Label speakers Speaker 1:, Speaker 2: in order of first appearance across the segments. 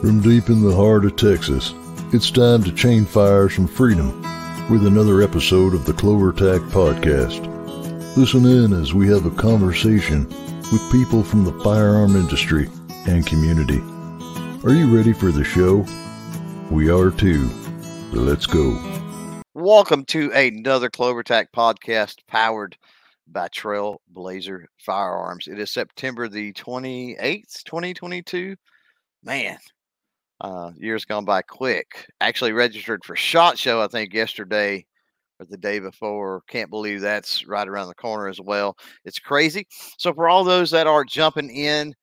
Speaker 1: From deep in the heart of Texas, it's time to chain fires from freedom with another episode of the Clover Tac Podcast. Listen in as we have a conversation with people from the firearm industry and community. Are you ready for the show? We are too. Let's go.
Speaker 2: Welcome to another Clover Tac podcast powered by Trailblazer Firearms. It is September the 28th, 2022. Man, uh, years gone by quick. Actually registered for SHOT Show, I think, yesterday or the day before. Can't believe that's right around the corner as well. It's crazy. So, for all those that are jumping in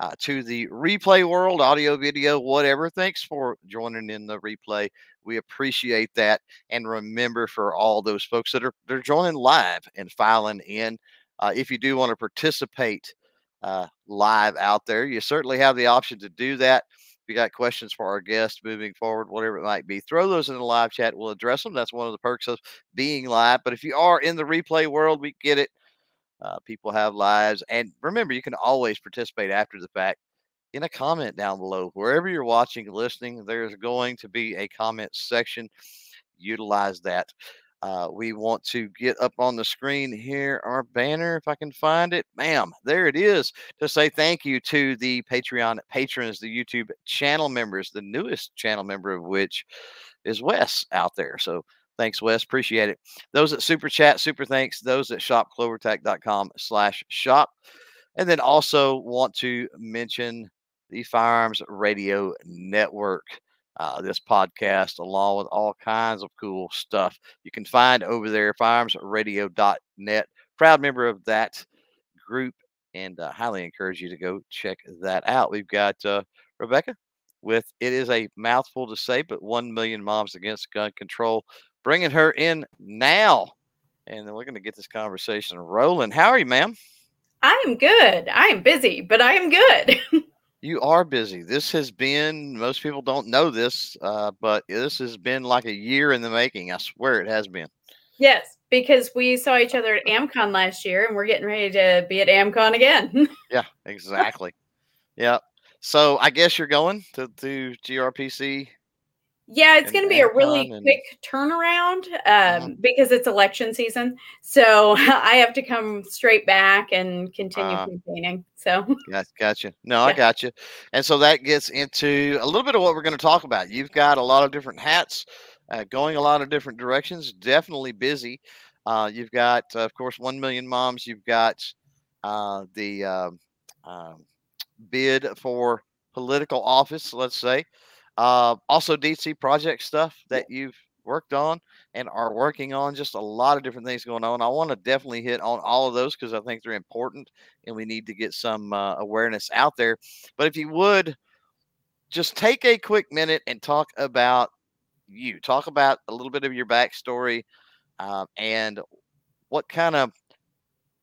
Speaker 2: uh, to the replay world, audio, video, whatever, thanks for joining in the replay. We appreciate that. And remember, for all those folks that are they're joining live and filing in, uh, if you do want to participate uh, live out there, you certainly have the option to do that you got questions for our guests moving forward, whatever it might be, throw those in the live chat. We'll address them. That's one of the perks of being live. But if you are in the replay world, we get it. Uh, people have lives. And remember, you can always participate after the fact in a comment down below. Wherever you're watching, listening, there's going to be a comment section. Utilize that. Uh, we want to get up on the screen here our banner, if I can find it. Ma'am, there it is. To say thank you to the Patreon patrons, the YouTube channel members, the newest channel member of which is Wes out there. So thanks, Wes. Appreciate it. Those at Super Chat, super thanks. Those at shopclovertac.com slash shop. And then also want to mention the Firearms Radio Network uh, this podcast, along with all kinds of cool stuff you can find over there, firearmsradio.net. Proud member of that group, and uh, highly encourage you to go check that out. We've got uh, Rebecca with it is a mouthful to say, but 1 million moms against gun control, bringing her in now. And then we're going to get this conversation rolling. How are you, ma'am?
Speaker 3: I am good. I am busy, but I am good.
Speaker 2: You are busy. This has been, most people don't know this, uh, but this has been like a year in the making. I swear it has been.
Speaker 3: Yes, because we saw each other at AmCon last year and we're getting ready to be at AmCon again.
Speaker 2: yeah, exactly. yeah. So I guess you're going to, to GRPC
Speaker 3: yeah, it's going to be a really and... quick turnaround um, uh-huh. because it's election season. So I have to come straight back and continue uh, campaigning. So, yes,
Speaker 2: gotcha. No, yeah. I got you. And so that gets into a little bit of what we're going to talk about. You've got a lot of different hats, uh, going a lot of different directions. Definitely busy. Uh, you've got, uh, of course, one million moms. You've got uh, the um, um, bid for political office. Let's say. Uh, also, DC project stuff that you've worked on and are working on. Just a lot of different things going on. I want to definitely hit on all of those because I think they're important and we need to get some uh, awareness out there. But if you would just take a quick minute and talk about you, talk about a little bit of your backstory uh, and what kind of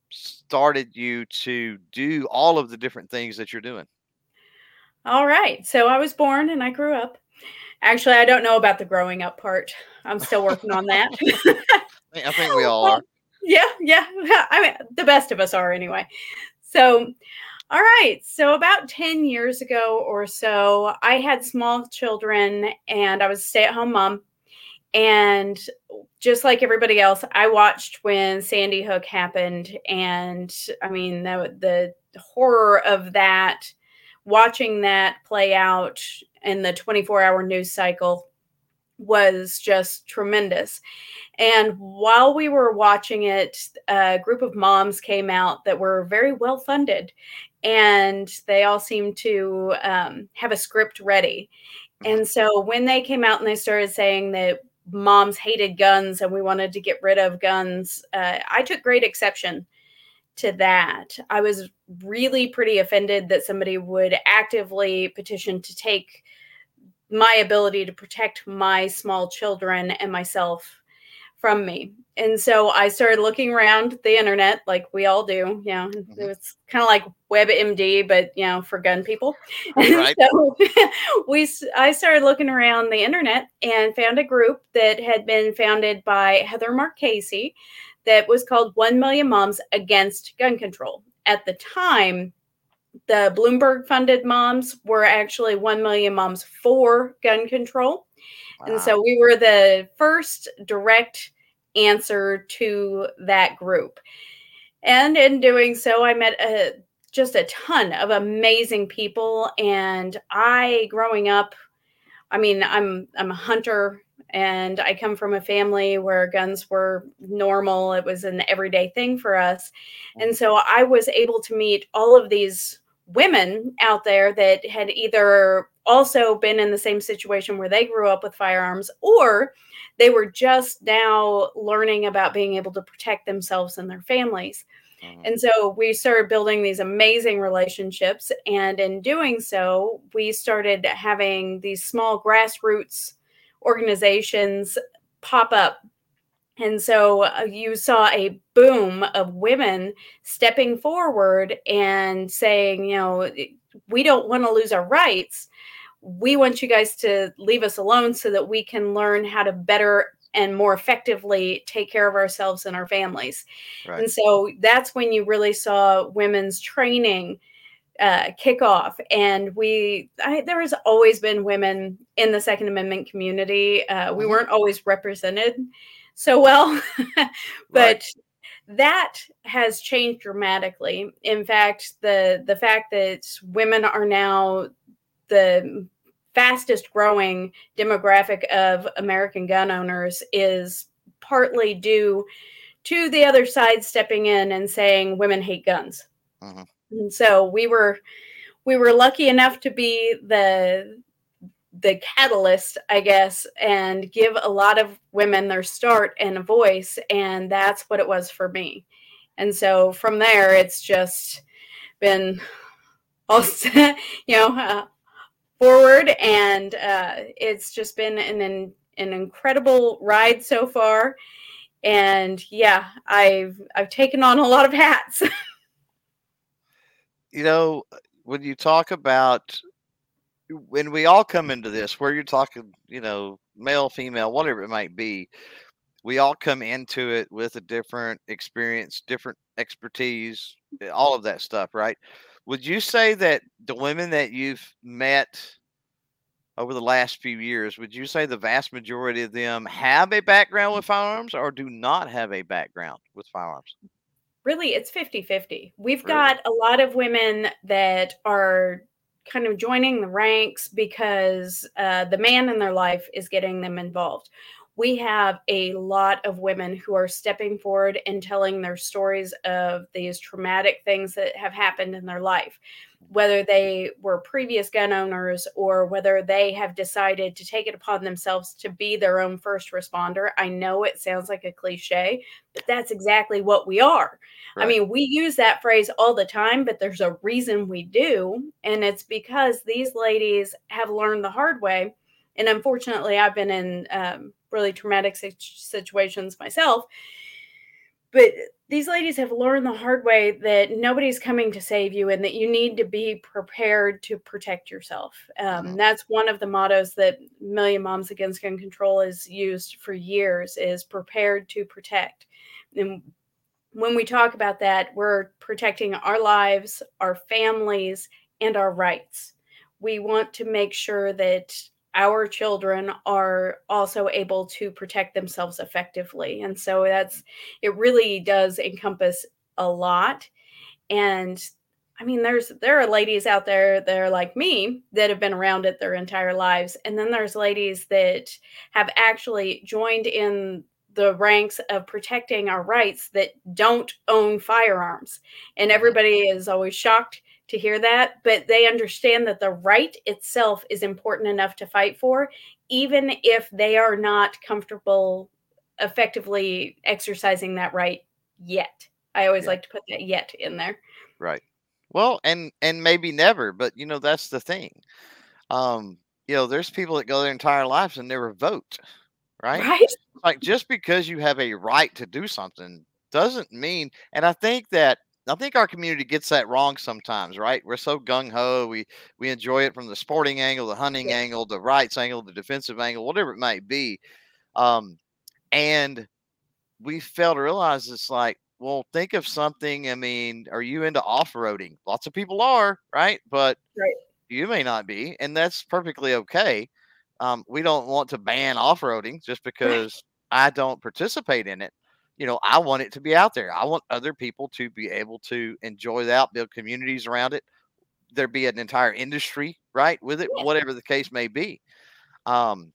Speaker 2: started you to do all of the different things that you're doing.
Speaker 3: All right. So I was born and I grew up. Actually, I don't know about the growing up part. I'm still working on that.
Speaker 2: I think we all are.
Speaker 3: Yeah, yeah. I mean, the best of us are anyway. So, all right. So, about 10 years ago or so, I had small children and I was a stay at home mom. And just like everybody else, I watched when Sandy Hook happened. And I mean, the, the horror of that watching that play out in the 24 hour news cycle was just tremendous. And while we were watching it, a group of moms came out that were very well funded, and they all seemed to um, have a script ready. And so when they came out and they started saying that moms hated guns and we wanted to get rid of guns, uh, I took great exception to that. I was really pretty offended that somebody would actively petition to take my ability to protect my small children and myself from me. And so I started looking around the internet like we all do. You know, mm-hmm. it kind of like WebMD, but you know, for gun people. Right. so we I started looking around the internet and found a group that had been founded by Heather Marchese that was called 1 Million Moms Against Gun Control. At the time, the Bloomberg funded moms were actually 1 million moms for gun control. Wow. And so we were the first direct answer to that group. And in doing so, I met a, just a ton of amazing people. And I, growing up, I mean, I'm I'm a hunter and I come from a family where guns were normal. It was an everyday thing for us. And so I was able to meet all of these women out there that had either also been in the same situation where they grew up with firearms or they were just now learning about being able to protect themselves and their families. Mm-hmm. And so we started building these amazing relationships. And in doing so, we started having these small grassroots organizations pop up. And so uh, you saw a boom of women stepping forward and saying, you know, we don't want to lose our rights. We want you guys to leave us alone so that we can learn how to better and more effectively take care of ourselves and our families. Right. And so that's when you really saw women's training uh, kickoff. And we, I, there has always been women in the Second Amendment community. Uh, we mm-hmm. weren't always represented so well, but. Right. That has changed dramatically. In fact, the the fact that women are now the fastest growing demographic of American gun owners is partly due to the other side stepping in and saying women hate guns. Uh-huh. And so we were we were lucky enough to be the the catalyst, I guess, and give a lot of women their start and a voice. And that's what it was for me. And so from there, it's just been also, you know, uh, forward, and uh, it's just been an, an an incredible ride so far. And yeah, I've I've taken on a lot of hats.
Speaker 2: you know, uh, when you talk about when we all come into mm-hmm. this, where you're talking, you know, male, female, whatever it might be, we all come into it with a different experience, different expertise, eh, all of that stuff, right? Would you say that the women that you've met over the last few years, would you say the vast majority of them have a background with firearms or do not have a background with firearms?
Speaker 3: Really, it's 50 50. We've really? got a lot of women that are kind of joining the ranks because uh, the man in their life is getting them involved we have a lot of women who are stepping forward and telling their stories of these traumatic things that have happened in their life, whether they were previous gun owners or whether they have decided to take it upon themselves to be their own first responder. I know it sounds like a cliche, but that's exactly what we are. Right. I mean, we use that phrase all the time, but there's a reason we do. And it's because these ladies have learned the hard way. And unfortunately, I've been in um, really traumatic situations myself. But these ladies have learned the hard way that nobody's coming to save you and that you need to be prepared to protect yourself. Um, mm-hmm. That's one of the mottos that Million Moms Against Gun Control has used for years is prepared to protect. And when we talk about that, we're protecting our lives, our families, and our rights. We want to make sure that our children are also able to protect themselves effectively. And so that's it really does encompass a lot. And I mean, there's there are ladies out there that are like me that have been around it their entire lives. And then there's ladies that have actually joined in the ranks of protecting our rights that don't own firearms. And mm-hmm. everybody is always shocked to hear that, but they understand that the right itself is important enough to fight for, even if they are not comfortable effectively exercising that right yet. I always yeah. like to put that yet in there.
Speaker 2: Right. Well, and and maybe never, but you know that's the thing. Um, you know, there's people that go their entire lives and never vote, right? Right. Like just because you have a right to do something doesn't mean, and I think that I think our community gets that wrong sometimes, right? We're so gung ho. We we enjoy it from the sporting angle, the hunting yeah. angle, the rights angle, the defensive angle, whatever it might be. Um, and we fail to realize it's like, well, think of something. I mean, are you into off roading? Lots of people are, right? But
Speaker 3: Right.
Speaker 2: you may not be, and that's perfectly okay. Um, we don't want to ban off roading just because I don't participate in it. You know, I want it to be out there. I want other people to be able to enjoy that, build communities around it. There be an entire industry, right, with it,
Speaker 3: Yeah.
Speaker 2: whatever the case may be. Um,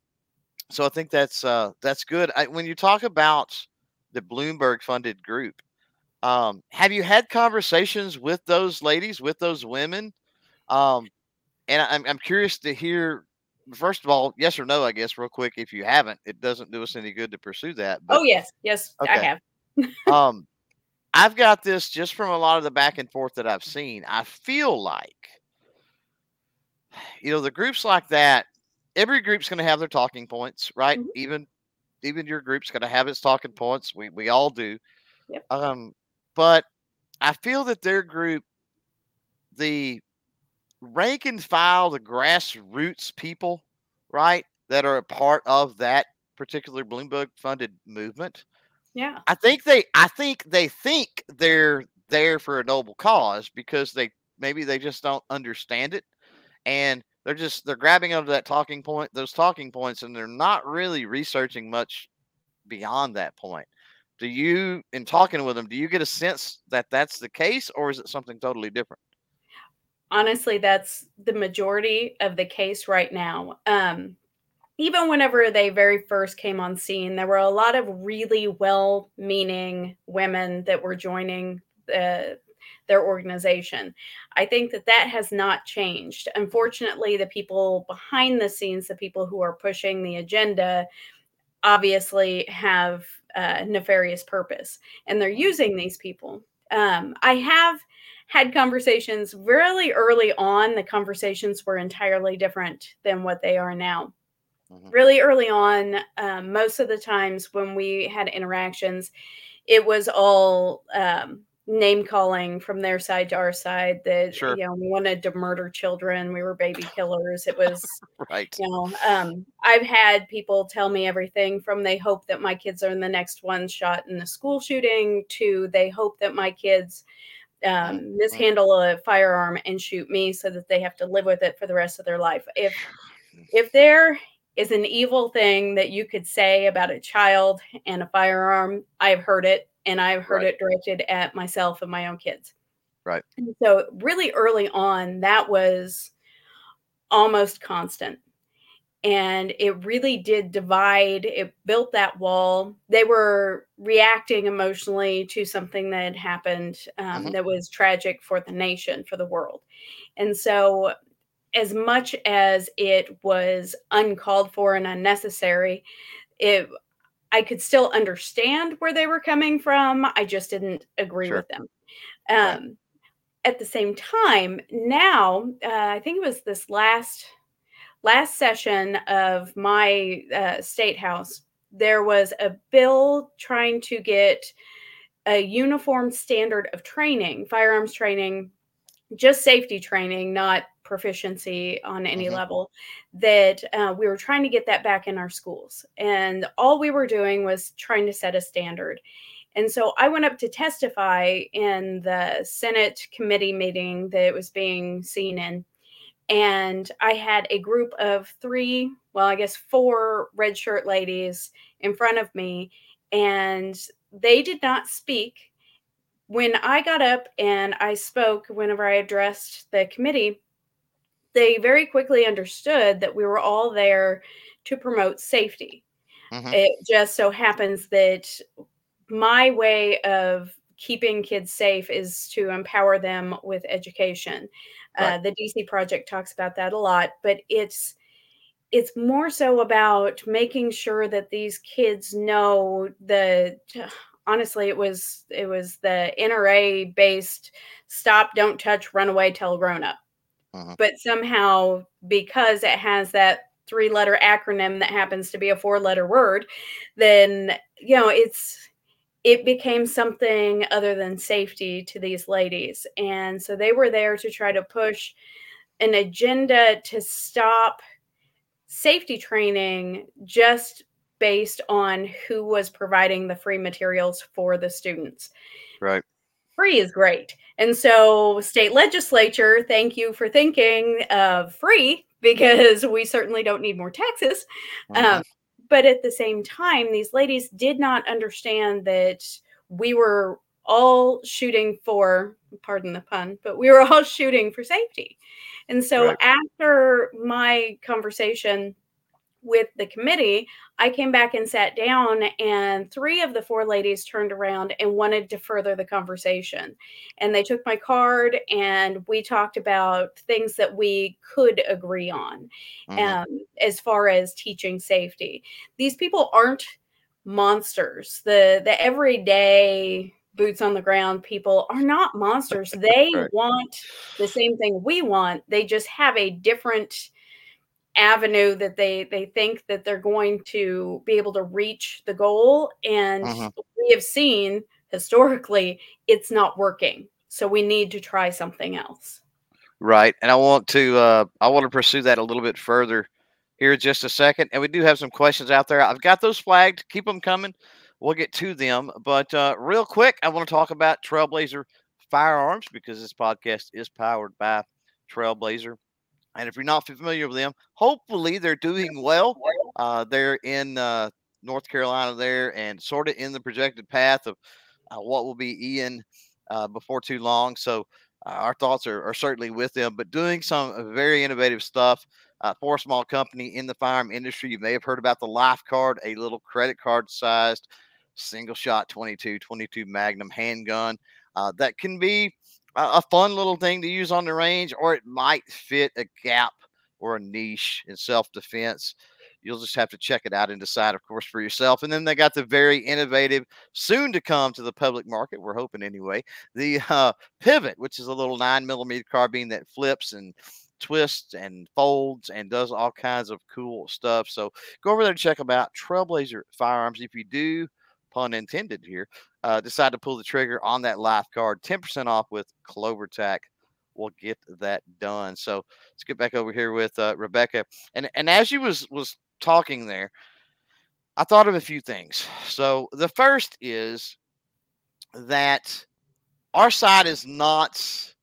Speaker 2: so I think that's uh, that's good. I, when you talk about the Bloomberg funded group, um, have you had conversations with those ladies, with those women? Um, and I- I'm I'm curious to hear. First of all, yes or no, I guess, real quick. If you haven't, it doesn't do us any good to pursue that. But
Speaker 3: Oh yes, yes, I have.
Speaker 2: um, I've got this just from a lot of the back and forth that I've seen. I feel like, you know, the groups like that, every group's going to have their talking points, right?
Speaker 3: Mhm.
Speaker 2: Even, even your group's going to have its talking points. We we all do.
Speaker 3: Yep.
Speaker 2: Um, but I feel that their group, the rank and file, the grassroots people, right, that are a part of that particular Bloomberg funded movement.
Speaker 3: Yeah.
Speaker 2: I think they I think they think they're there for a noble cause because they maybe they just don't understand it and they're just they're grabbing onto that talking point those talking points and they're not really researching much beyond that point. Do you in talking with them do you get a sense that that's the case or is it something totally different?
Speaker 3: Honestly that's the majority of the case right now. Um even whenever they very first came on scene there were a lot of really well meaning women that were joining the their organization. I think that that has not changed. Unfortunately the people behind the scenes the people who are pushing the agenda obviously have a nefarious purpose and they're using these people. Um, i have had conversations really early on. The conversations were entirely different than what they are now.
Speaker 2: Mhm.
Speaker 3: Really early on, um, most of the times when we had interactions, it was all um, name calling from their side to our side that
Speaker 2: Sure.
Speaker 3: you know we wanted to murder children, we were baby killers. It was
Speaker 2: Right.
Speaker 3: you know um, i've had people tell me everything from they hope that my kids are in the next one shot in the school shooting to they hope that my kids um, mishandle a firearm and shoot me so that they have to live with it for the rest of their life if if there is an evil thing that you could say about a child and a firearm i've heard it and i've heard
Speaker 2: Right.
Speaker 3: it directed at myself and my own kids
Speaker 2: Right.
Speaker 3: and so really early on that was almost constant and it really did divide it built that wall they were reacting emotionally to something that had happened um,
Speaker 2: Mhm.
Speaker 3: that was tragic for the nation for the world and so as much as it was uncalled for and unnecessary it i could still understand where they were coming from i just didn't agree
Speaker 2: Sure.
Speaker 3: with them
Speaker 2: Right.
Speaker 3: um, at the same time now uh, i think it was this last last session of my uh, state house, there was a bill trying to get a uniform standard of training, firearms training, just safety training, not proficiency on any
Speaker 2: Mhm.
Speaker 3: level. That uh, we were trying to get that back in our schools, and all we were doing was trying to set a standard. And so I went up to testify in the Senate committee meeting that it was being seen in and I had a group of three, well, I guess four red shirt ladies in front of me, and they did not speak. When I got up and I spoke, whenever I addressed the committee, they very quickly understood that we were all there to promote safety.
Speaker 2: Mhm.
Speaker 3: It just so happens that my way of keeping kids safe is to empower them with education. Uh,
Speaker 2: Right.
Speaker 3: the DC project talks about that a lot, but it's it's more so about making sure that these kids know the honestly it was it was the NRA based stop don't touch run away tell grown up
Speaker 2: Mhm.
Speaker 3: but somehow because it has that three letter acronym that happens to be a four letter word then you know it's it became something other than safety to these ladies and so they were there to try to push an agenda to stop safety training just based on who was providing the free materials for the students.
Speaker 2: Right.
Speaker 3: Free is great. And so, state legislature, thank you for thinking of free because we certainly don't need more taxes.
Speaker 2: Mhm.
Speaker 3: Um, but at the same time, these ladies did not understand that we were all shooting for, pardon the pun, but we were all shooting for safety. And so
Speaker 2: Right.
Speaker 3: after my conversation with the committee, I came back and sat down, and three of the four ladies turned around and wanted to further the conversation. And they took my card, and we talked about things that we could agree on
Speaker 2: Mhm.
Speaker 3: um, as far as teaching safety. These people aren't monsters. The the everyday boots on the ground people are not monsters. They
Speaker 2: Right.
Speaker 3: want the same thing we want. They just have a different avenue that they they think that they're going to be able to reach the goal and
Speaker 2: Mhm.
Speaker 3: we have seen historically it's not working. So we need to try something else.
Speaker 2: Right. And I want to uh I want to pursue that a little bit further here in just a second. And we do have some questions out there. I've got those flagged. Keep them coming. We'll get to them. But uh real quick, I want to talk about Trailblazer Firearms because this podcast is powered by Trailblazer. And if you're not familiar with them, hopefully they're doing well. Uh, they're in uh, North Carolina there and sort of in the projected path of uh, what will be Ian uh, before too long. So uh, our thoughts are, are certainly with them, but doing some uh, very innovative stuff uh, for a small company in the firearm industry. You may have heard about the Life Card, a little credit card sized single shot 22, 22 Magnum handgun uh, that can be a, fun little thing to use on the range, or it might fit a gap or a niche in self defense. You'll just have to check it out and decide, of course, for yourself. And then they got the very innovative, soon to come to the public market. We're hoping anyway. The uh, Pivot, which is a little nine millimeter carbine that flips and twists and folds and does all kinds of cool stuff. So go over there and check them out. Trailblazer Firearms. If you do, pun intended here, uh, decide to pull the trigger on that life card, 10% off with Clover Tac. We'll get that done. So let's get back over here with uh, Rebecca. And and as you was was talking there, I thought of a few things. So the first is that our side is not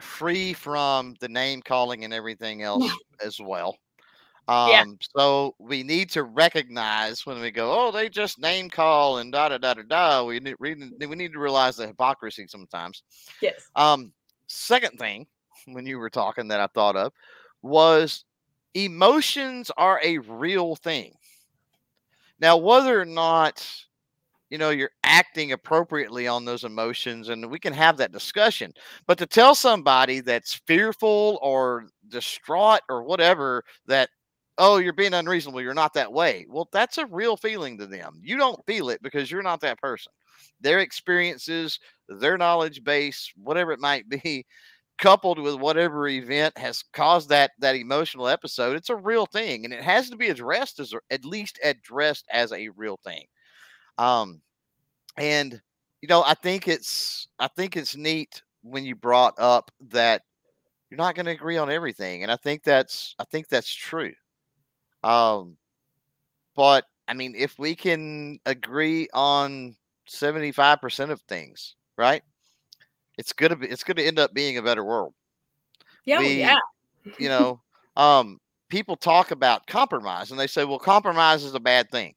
Speaker 2: free from the name calling and everything else as well. Um,
Speaker 3: Yeah.
Speaker 2: so we need to recognize when we go, oh, they just name call and da da da da da. We need we need we need to realize the hypocrisy sometimes.
Speaker 3: Yes.
Speaker 2: Um, second thing, when you were talking that I thought of was emotions are a real thing. Now, whether or not you know you're acting appropriately on those emotions, and we can have that discussion, but to tell somebody that's fearful or distraught or whatever that oh you're being unreasonable you're not that way. Well that's a real feeling to them. You don't feel it because you're not that person. Their experiences their knowledge base whatever it might be coupled with whatever event has caused that that emotional episode it's a real thing and it has to be addressed as at least addressed as a real thing. Um and you know i think it's i think it's neat when you brought up that you're not going to agree on everything and i think that's i think that's true um but i mean if we can agree on 75% of things right it's gonna be it's gonna end up being a better world
Speaker 3: Yeah.
Speaker 2: we-
Speaker 3: yeah.
Speaker 2: you know um people talk about compromise and they say well compromise is a bad thing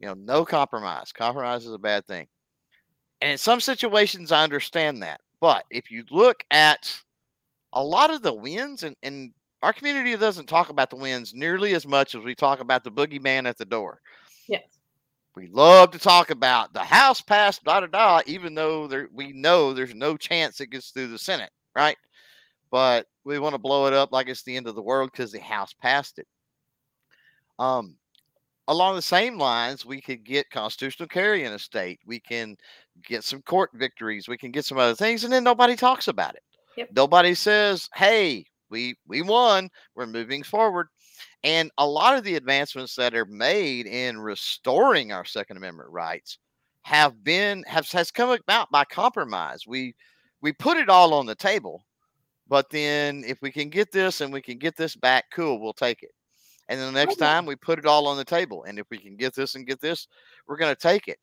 Speaker 2: you know no compromise compromise is a bad thing and in some situations i understand that but if you look at a lot of the wins and, and our community doesn't talk about the wins nearly as much as we talk about the boogeyman at the door.
Speaker 3: Yes.
Speaker 2: we love to talk about the house passed da da da even though there we know there's no chance it gets through the senate right? But we want to blow it up like it's the end of the world because the house passed it. Um along the same lines we could get constitutional carry in a state. We can get some court victories. We can get some other things and then nobody talks about it.
Speaker 3: Yep.
Speaker 2: nobody says hey we we won we're moving forward and a lot of the advancements that are made in restoring our second amendment rights have been have has come about by compromise we we put it all on the table but then if we can get this and we can get this back cool we'll take it And then the next time we put it all on the table. And if we can get this and get this, we're going to take it.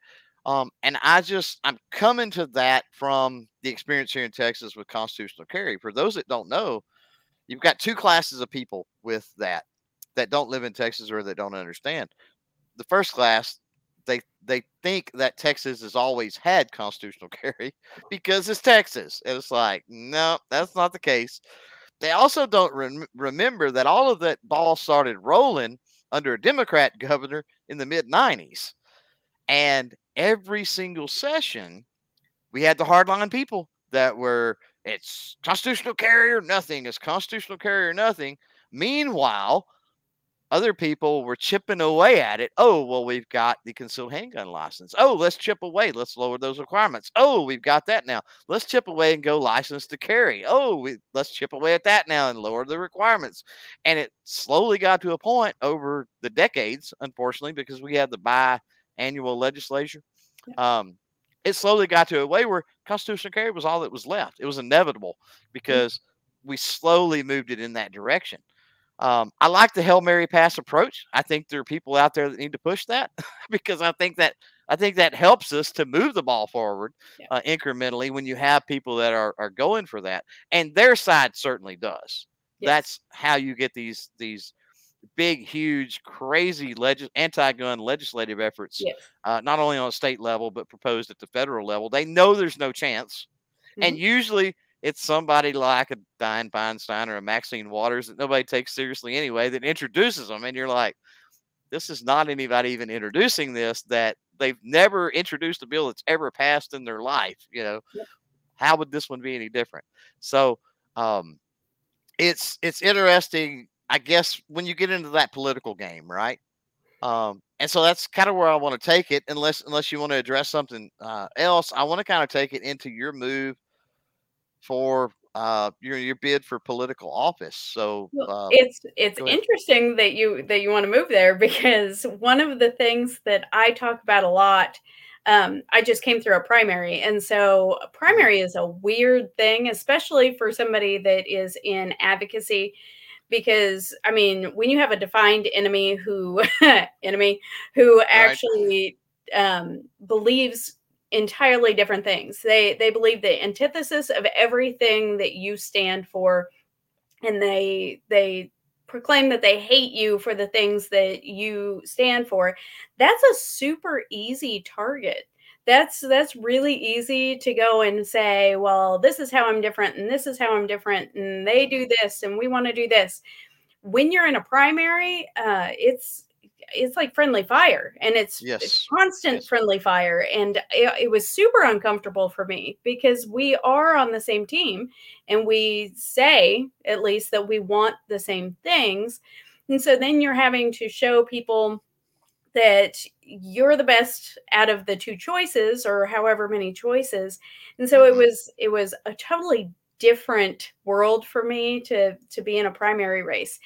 Speaker 2: Um, and I just, I'm coming to that from the experience here in Texas with constitutional carry. For those that don't know, you've got two classes of people with that that don't live in Texas or that don't understand. The first class, they they think that Texas has always had constitutional carry because it's Texas. And it's like, no, that's not the case. They also don't rem- remember that all of that ball started rolling under a Democrat governor in the mid 90s. And every single session, we had the hardline people that were, it's constitutional carry or nothing, it's constitutional carry or nothing. Meanwhile, other people were chipping away at it. Oh, well, we've got the concealed handgun license. Oh, let's chip away. Let's lower those requirements. Oh, we've got that now. Let's chip away and go license to carry. Oh, we, let's chip away at that now and lower the requirements. And it slowly got to a point over the decades, unfortunately, because we had the biannual legislature. Um, it slowly got to a way where constitutional carry was all that was left. It was inevitable because we slowly moved it in that direction. Um, I like the Hail Mary pass approach. I think there are people out there that need to push that because I think that I think that helps us to move the ball forward
Speaker 3: Yeah.
Speaker 2: uh, incrementally when you have people that are are going for that, and their side certainly does.
Speaker 3: Yes.
Speaker 2: That's how you get these these big, huge, crazy legis- anti-gun legislative efforts,
Speaker 3: Yes.
Speaker 2: uh, not only on a state level but proposed at the federal level. They know there's no chance, and usually it's somebody like a Dianne Feinstein or a Maxine Waters that nobody takes seriously anyway that introduces them, and you're like, this is not anybody even introducing this that they've never introduced a bill that's ever passed in their life. You know,
Speaker 3: Yep.
Speaker 2: how would this one be any different? So, um, it's it's interesting, I guess, when you get into that political game, right? Um, and so that's kind of where I want to take it, unless unless you want to address something uh, else. I want to kind of take it into your move for uh, your your bid for political office. So, uh,
Speaker 3: it's it's interesting that you that you want to move there because one of the things that I talk about a lot um, I just came through a primary and so a primary is a weird thing especially for somebody that is in advocacy because I mean when you have a defined enemy who enemy who actually um, believes entirely different things they they believe the antithesis of everything that you stand for and they they proclaim that they hate you for the things that you stand for that's a super easy target that's that's really easy to go and say well this is how i'm different and this is how i'm different and they do this and we want to do this when you're in a primary uh it's it's like friendly fire and it's, it's constant
Speaker 2: Yes.
Speaker 3: friendly fire and it, it was super uncomfortable for me because we are on the same team and we say at least that we want the same things and so then you're having to show people that you're the best out of the two choices or however many choices. And so it
Speaker 2: Mhm.
Speaker 3: was it was a totally different world for me to to be in a primary race.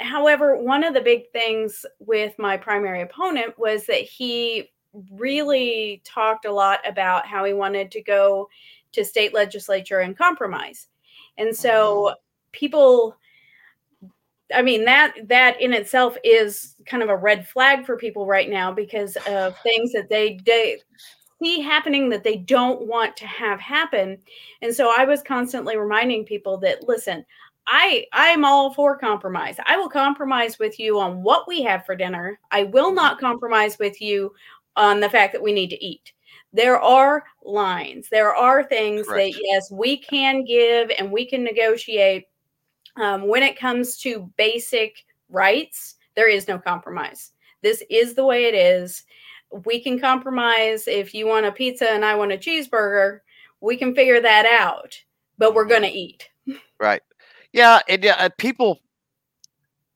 Speaker 3: However one of the big things with my primary opponent was that he really talked a lot about how he wanted to go to state legislature and compromise. And so people i mean that that in itself is kind of a red flag for people right now because of things that they they see happening that they don't want to have happen. And so i was constantly reminding people that listen i i'm all for compromise. I will compromise with you on what we have for dinner. I will mm-hmm. not compromise with you on the fact that we need to eat. There are lines. There are things
Speaker 2: Correct.
Speaker 3: that yes we can give and we can negotiate um, when it comes to basic rights there is no compromise this is the way it is we can compromise if you want a pizza and i want a cheeseburger we can figure that out but we're
Speaker 2: Mhm.
Speaker 3: going to eat
Speaker 2: Right. Yeah, and yeah, uh, people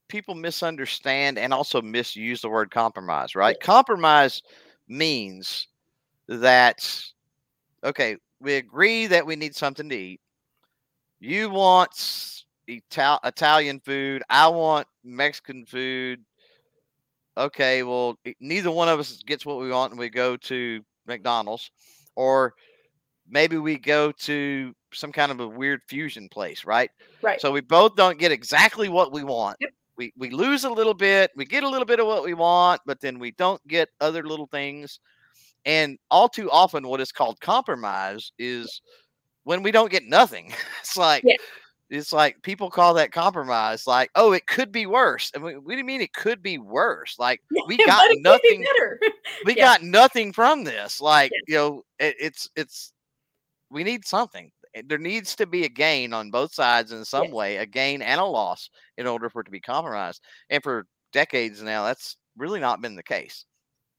Speaker 2: people misunderstand and also misuse the word compromise, right?
Speaker 3: Yes.
Speaker 2: Compromise means that okay, we agree that we need something to eat. You want Ital- Italian food, I want Mexican food. Okay, well, neither one of us gets what we want and we go to McDonald's or maybe we go to some kind of a weird fusion place, right?
Speaker 3: right
Speaker 2: So we both don't get exactly what we want.
Speaker 3: Yep.
Speaker 2: we we lose a little bit, we get a little bit of what we want, but then we don't get other little things. And all too often, what is called compromise is when we don't get nothing. It's like
Speaker 3: Yeah.
Speaker 2: It's like people call that compromise. Like, oh, it could be worse. And we, do you mean it could be worse? Like we got
Speaker 3: but it could be
Speaker 2: nothing
Speaker 3: better.
Speaker 2: we
Speaker 3: Yeah.
Speaker 2: got nothing from this. Like,
Speaker 3: Yeah.
Speaker 2: you know, it, it's it's we need something. Eh, There needs to be a gain on both sides in some
Speaker 3: Yes.
Speaker 2: way, a gain and a loss in order for it to be compromised. And for decades now, that's really not been the case.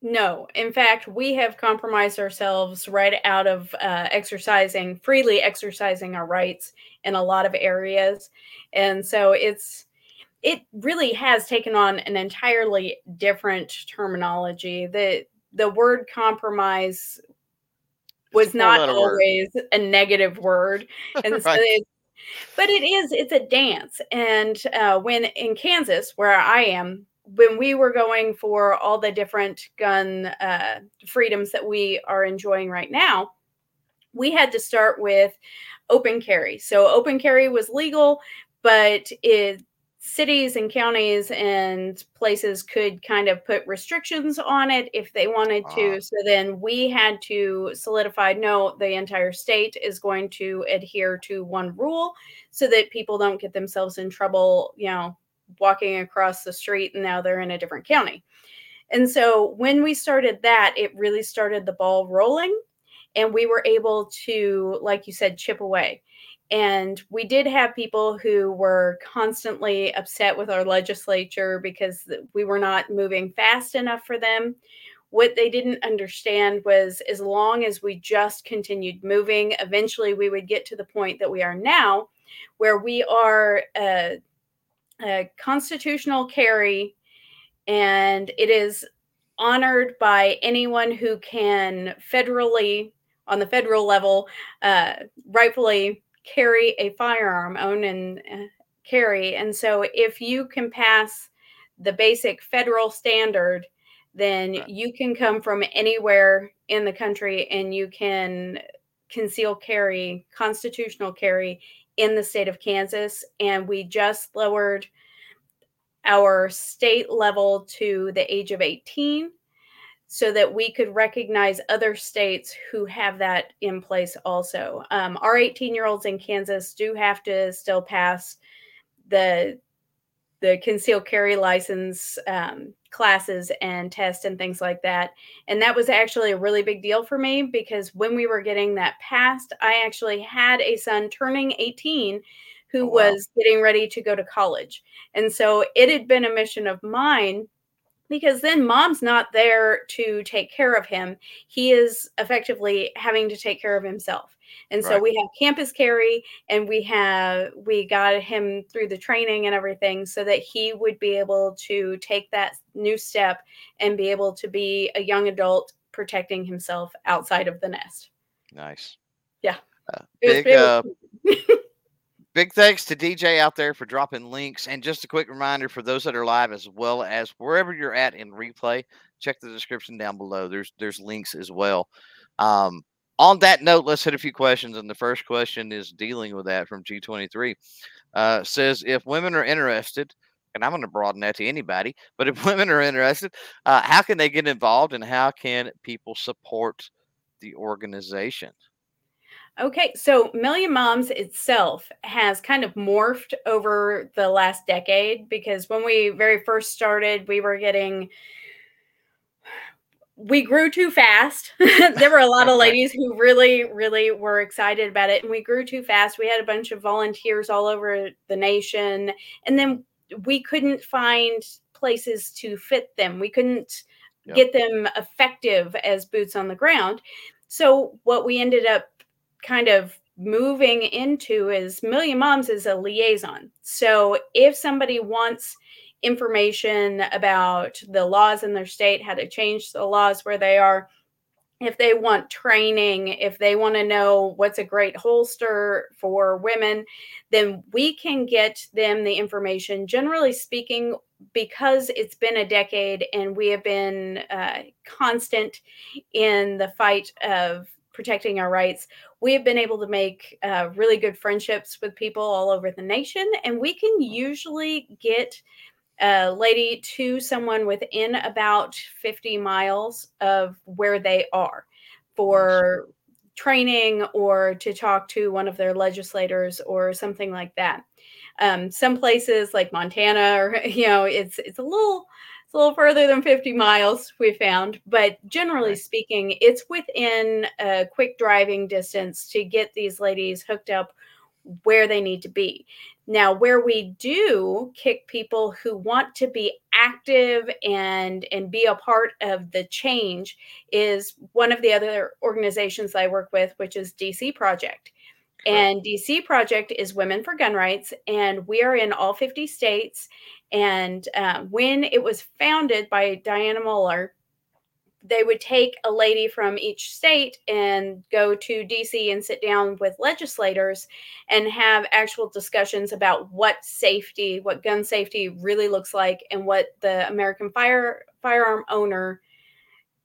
Speaker 3: No, in fact, we have compromised ourselves right out of uh, exercising freely exercising our rights in a lot of areas, and so it's it really has taken on an entirely different terminology. the The word compromise
Speaker 2: It's
Speaker 3: was not
Speaker 2: four-letter word.
Speaker 3: always a negative word, and so
Speaker 2: Right.
Speaker 3: it's but it is it's a dance and uh, when in kansas where i am when we were going for all the different gun uh, freedoms that we are enjoying right now we had to start with open carry so open carry was legal but it cities and counties and places could kind of put restrictions on it if they wanted to
Speaker 2: Ah.
Speaker 3: so then we had to solidify no the entire state is going to adhere to one rule so that people don't get themselves in trouble you know walking across the street and now they're in a different county and so when we started that it really started the ball rolling and we were able to like you said chip away and we did have people who were constantly upset with our legislature because we were not moving fast enough for them. What they didn't understand was as long as we just continued moving, eventually we would get to the point that we are now, where we are a, a constitutional carry and it is honored by anyone who can federally, on the federal level, uh, rightfully carry a firearm, own and uh, carry. And so if you can pass the basic federal standard, then you can come from anywhere in the country and you can conceal carry, constitutional carry in the state of Kansas. And we just lowered our state level to the age of 18 so that we could recognize other states who have that in place also. Um, our 18 year olds in Kansas do have to still pass the the concealed carry license um, classes and tests and things like that. And that was actually a really big deal for me because when we were getting that passed, I actually had a son turning 18 who
Speaker 2: Oh, wow.
Speaker 3: was getting ready to go to college. And so it had been a mission of mine because then mom's not there to take care of him. He is effectively having to take care of himself. And so we have campus carry and we have we got him through the training and everything so that he would be able to take that new step and be able to be a young adult protecting himself outside of the nest.
Speaker 2: Nice.
Speaker 3: Yeah.
Speaker 2: Uh, big uh, big thanks to DJ out there for dropping links. And just a quick reminder for those that are live as well as wherever you're at in replay, check the description down below. There's there's links as well. Um, on that note, let's hit a few questions. And the first question is dealing with that from G23. Uh, says if women are interested, and I'm going to broaden that to anybody, but if women are interested, uh, how can they get involved and how can people support the organization?
Speaker 3: Okay, so Million Moms itself has kind of morphed over the last decade because when we very first started, we were getting we grew too fast. there were a lot of ladies who really, really were excited about it, and we grew too fast. We had a bunch of volunteers all over the nation, and then we couldn't find places to fit them. We couldn't
Speaker 2: Yep.
Speaker 3: get them effective as boots on the ground. So what we ended up kind of moving into is Million Moms is a liaison. So if somebody wants information about the laws in their state, how to change the laws where they are, if they want training, if they want to know what's a great holster for women, then we can get them the information. Generally speaking, because it's been a decade and we have been uh, constant in the fight of protecting our rights, we have been able to make uh, really good friendships with people all over the nation. And we can usually get a lady to someone within about 50 miles of where they are for training or to talk to one of their legislators or something like that. Um, some places like Montana or you know it's it's a little it's a little further than 50 miles we found, but generally right. speaking, it's within a quick driving distance to get these ladies hooked up where they need to be. Now, where we do kick people who want to be active and and be a part of the change is one of the other organizations I work with, which is DC Project. And DC Project is Women for Gun Rights, and we are in all 50 states. And um, when it was founded by Dianna Muller, they would take a lady from each state and go to DC and sit down with legislators and have actual discussions about what safety, what gun safety really looks like, and what the American fire firearm owner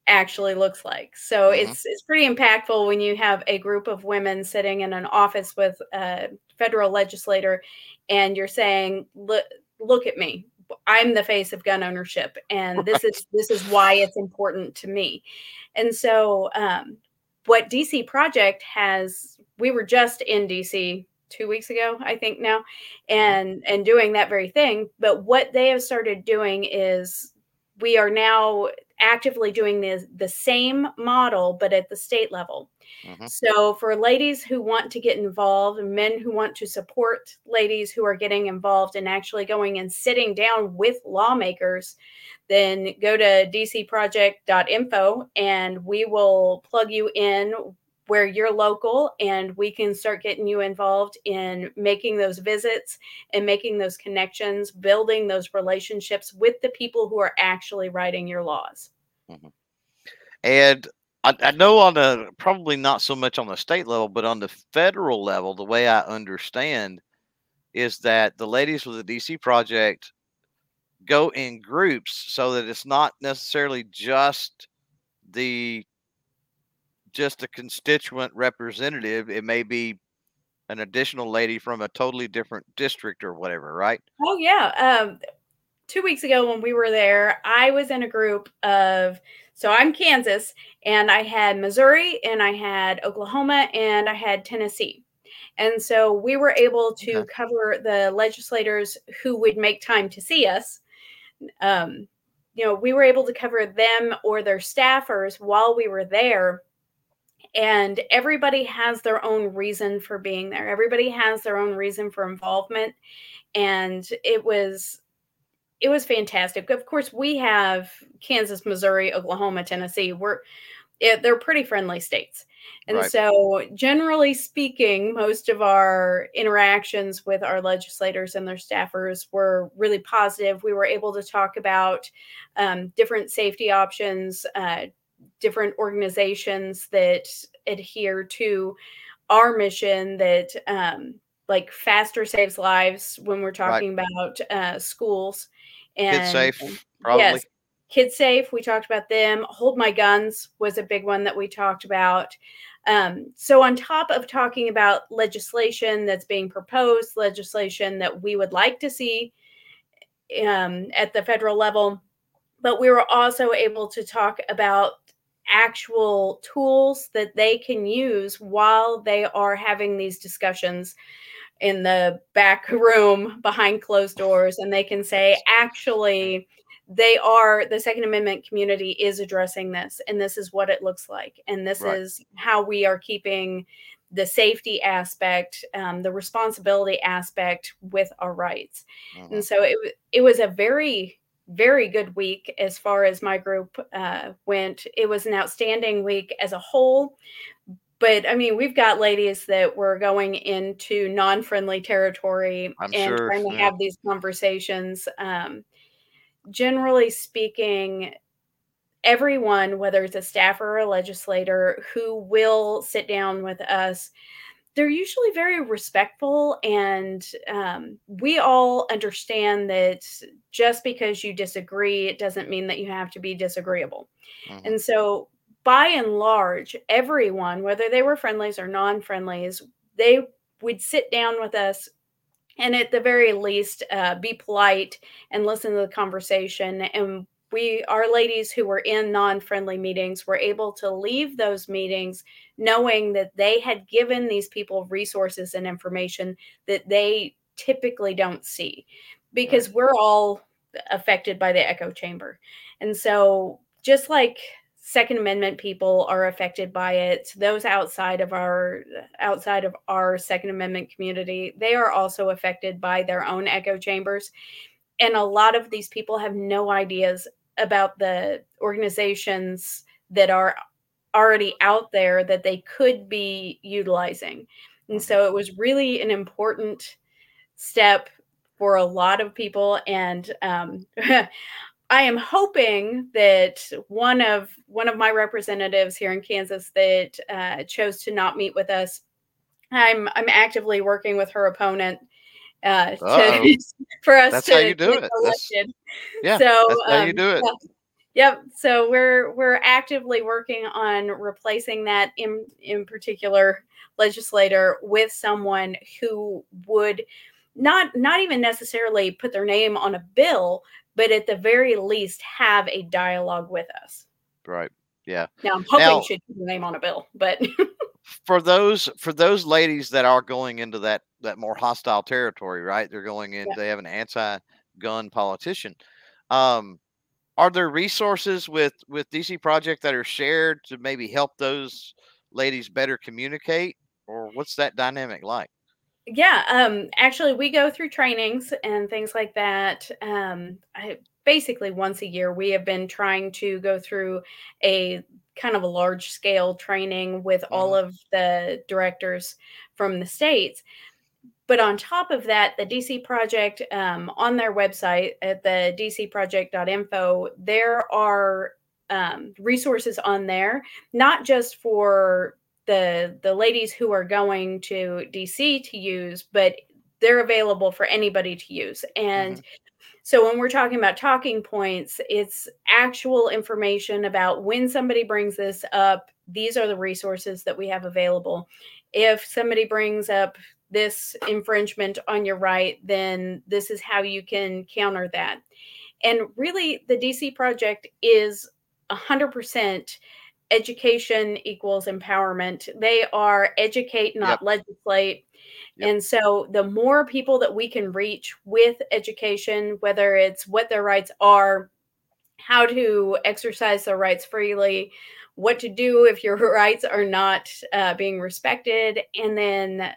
Speaker 3: actually looks like. So mm-hmm. it's it's pretty impactful when you have a group of women sitting in an office with a federal legislator and you're saying, "Look, look at me. I'm the face of gun ownership, and right. this is this is why it's important to me. And so, um, what DC Project has, we were just in DC two weeks ago, I think now, mm-hmm. and and doing that very thing. But what they have started doing is we are now actively doing the, the same model, but at the state level. Mm-hmm. So, for ladies who want to get involved, and men who want to support ladies who are getting involved and actually going and sitting down with lawmakers, then go to dcproject.info and we will plug you in where you're local and we can start getting you involved in making those visits and making those connections, building those relationships with the people who are actually writing your laws. Mm-hmm.
Speaker 2: And I, I, know on the probably not so much on the state level, but on the federal level, the way I understand is that the ladies with the DC project go in groups so that it's not necessarily just the just a constituent representative. It may be an additional lady from a totally different district or whatever, right?
Speaker 3: Oh yeah. Um, two weeks ago when we were there, I was in a group of so I'm Kansas and I had Missouri and I had Oklahoma and I had Tennessee. And so we were able to okay. cover the legislators who would make time to see us. Um, you know, we were able to cover them or their staffers while we were there and everybody has their own reason for being there everybody has their own reason for involvement and it was it was fantastic. Of course we have kansas missouri oklahoma tennessee. We're it, they're pretty friendly states. And right. so generally speaking most of our interactions with our legislators and their staffers were really positive. We were able to talk about um, different safety options uh, different organizations that adhere to our mission that um, like faster saves lives when we're talking right. about uh, schools
Speaker 2: and kids safe probably. Yes
Speaker 3: kids safe we talked about them. Hold my guns was a big one that we talked about. Um, so on top of talking about legislation that's being proposed legislation that we would like to see um, at the federal level but we were also able to talk about actual tools that they can use while they are having these discussions in the back room behind closed doors and they can say actually they are the second amendment community is addressing this and this is what it looks like and this right. is how we are keeping the safety aspect um, the responsibility aspect with our rights mm-hmm. and so it, it was a very very good week as far as my group uh, went. It was an outstanding week as a whole. But I mean, we've got ladies that were going into non friendly territory I'm and sure, trying to yeah. have these conversations. Um, generally speaking, everyone, whether it's a staffer or a legislator, who will sit down with us they're usually very respectful and um, we all understand that just because you disagree it doesn't mean that you have to be disagreeable mm-hmm. and so by and large everyone whether they were friendlies or non-friendlies they would sit down with us and at the very least uh, be polite and listen to the conversation and we our ladies who were in non-friendly meetings were able to leave those meetings knowing that they had given these people resources and information that they typically don't see because right. we're all affected by the echo chamber and so just like second amendment people are affected by it those outside of our outside of our second amendment community they are also affected by their own echo chambers and a lot of these people have no ideas about the organizations that are already out there that they could be utilizing. And so it was really an important step for a lot of people. And um, I am hoping that one of one of my representatives here in Kansas that uh, chose to not meet with us, I'm I'm actively working with her opponent uh, to, for us
Speaker 2: that's
Speaker 3: to
Speaker 2: how you do it. That's, yeah, so that's how um, you do it.
Speaker 3: Yeah. Yep. So we're we're actively working on replacing that in in particular legislator with someone who would not not even necessarily put their name on a bill, but at the very least have a dialogue with us.
Speaker 2: Right. Yeah.
Speaker 3: Now I'm hoping now, should put your name on a bill, but
Speaker 2: for those for those ladies that are going into that that more hostile territory, right? They're going in. Yeah. They have an anti-gun politician. Um, are there resources with with DC Project that are shared to maybe help those ladies better communicate, or what's that dynamic like?
Speaker 3: Yeah, um, actually, we go through trainings and things like that. Um, I, basically, once a year, we have been trying to go through a kind of a large scale training with mm-hmm. all of the directors from the states. But on top of that, the DC Project um, on their website at the dcproject.info, there are um, resources on there, not just for the the ladies who are going to DC to use, but they're available for anybody to use. And mm-hmm. so when we're talking about talking points, it's actual information about when somebody brings this up, these are the resources that we have available. If somebody brings up this infringement on your right, then this is how you can counter that. And really, the DC project is 100% education equals empowerment. They are educate, not yep. legislate. Yep. And so the more people that we can reach with education, whether it's what their rights are, how to exercise their rights freely, what to do if your rights are not uh, being respected, and then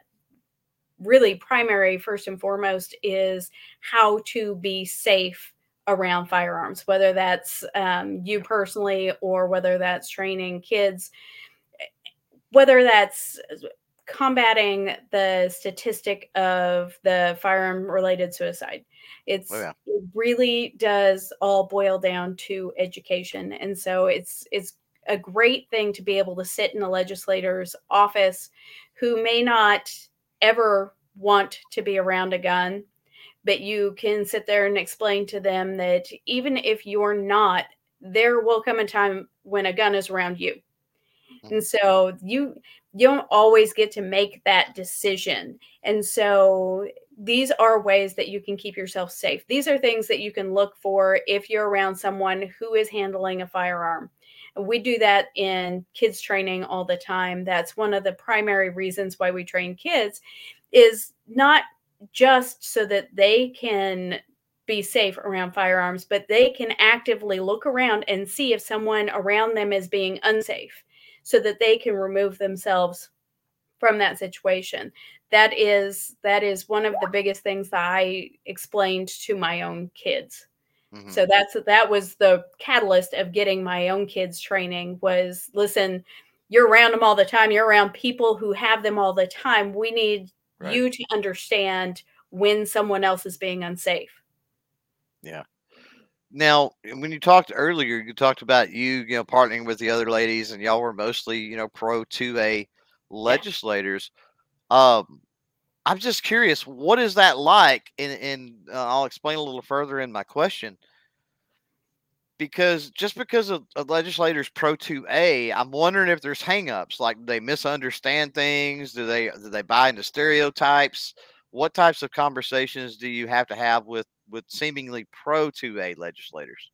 Speaker 3: really primary first and foremost is how to be safe around firearms, whether that's um, you personally or whether that's training kids, whether that's combating the statistic of the firearm related suicide. It's oh, yeah. it really does all boil down to education. And so it's it's a great thing to be able to sit in a legislator's office who may not ever want to be around a gun but you can sit there and explain to them that even if you're not, there will come a time when a gun is around you. Mm-hmm. And so you you don't always get to make that decision. And so these are ways that you can keep yourself safe. These are things that you can look for if you're around someone who is handling a firearm. We do that in kids training all the time. That's one of the primary reasons why we train kids is not just so that they can be safe around firearms, but they can actively look around and see if someone around them is being unsafe so that they can remove themselves from that situation. That is that is one of the biggest things that I explained to my own kids. Mm-hmm. So that's that was the catalyst of getting my own kids training was listen, you're around them all the time. You're around people who have them all the time. We need right. you to understand when someone else is being unsafe.
Speaker 2: Yeah. Now, when you talked earlier, you talked about you, you know, partnering with the other ladies, and y'all were mostly, you know, pro 2A legislators. Yeah. Um, I'm just curious, what is that like? And, and uh, I'll explain a little further in my question. Because just because of, a legislator's pro 2A, I'm wondering if there's hangups, like they misunderstand things. Do they do they buy into stereotypes? what types of conversations do you have to have with with seemingly pro 2A legislators?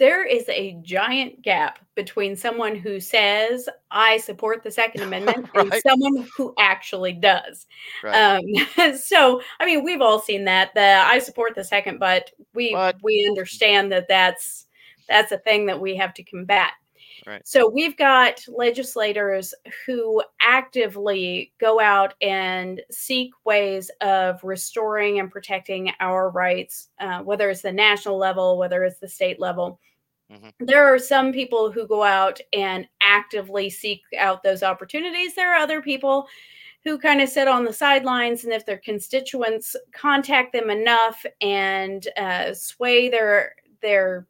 Speaker 3: There is a giant gap between someone who says I support the Second Amendment right. and someone who actually does. Right. Um, so, I mean, we've all seen that. The I support the Second, but we what? we understand that that's that's a thing that we have to combat. Right. So we've got legislators who actively go out and seek ways of restoring and protecting our rights, uh, whether it's the national level, whether it's the state level. Mm-hmm. There are some people who go out and actively seek out those opportunities. There are other people who kind of sit on the sidelines, and if their constituents contact them enough and uh, sway their their,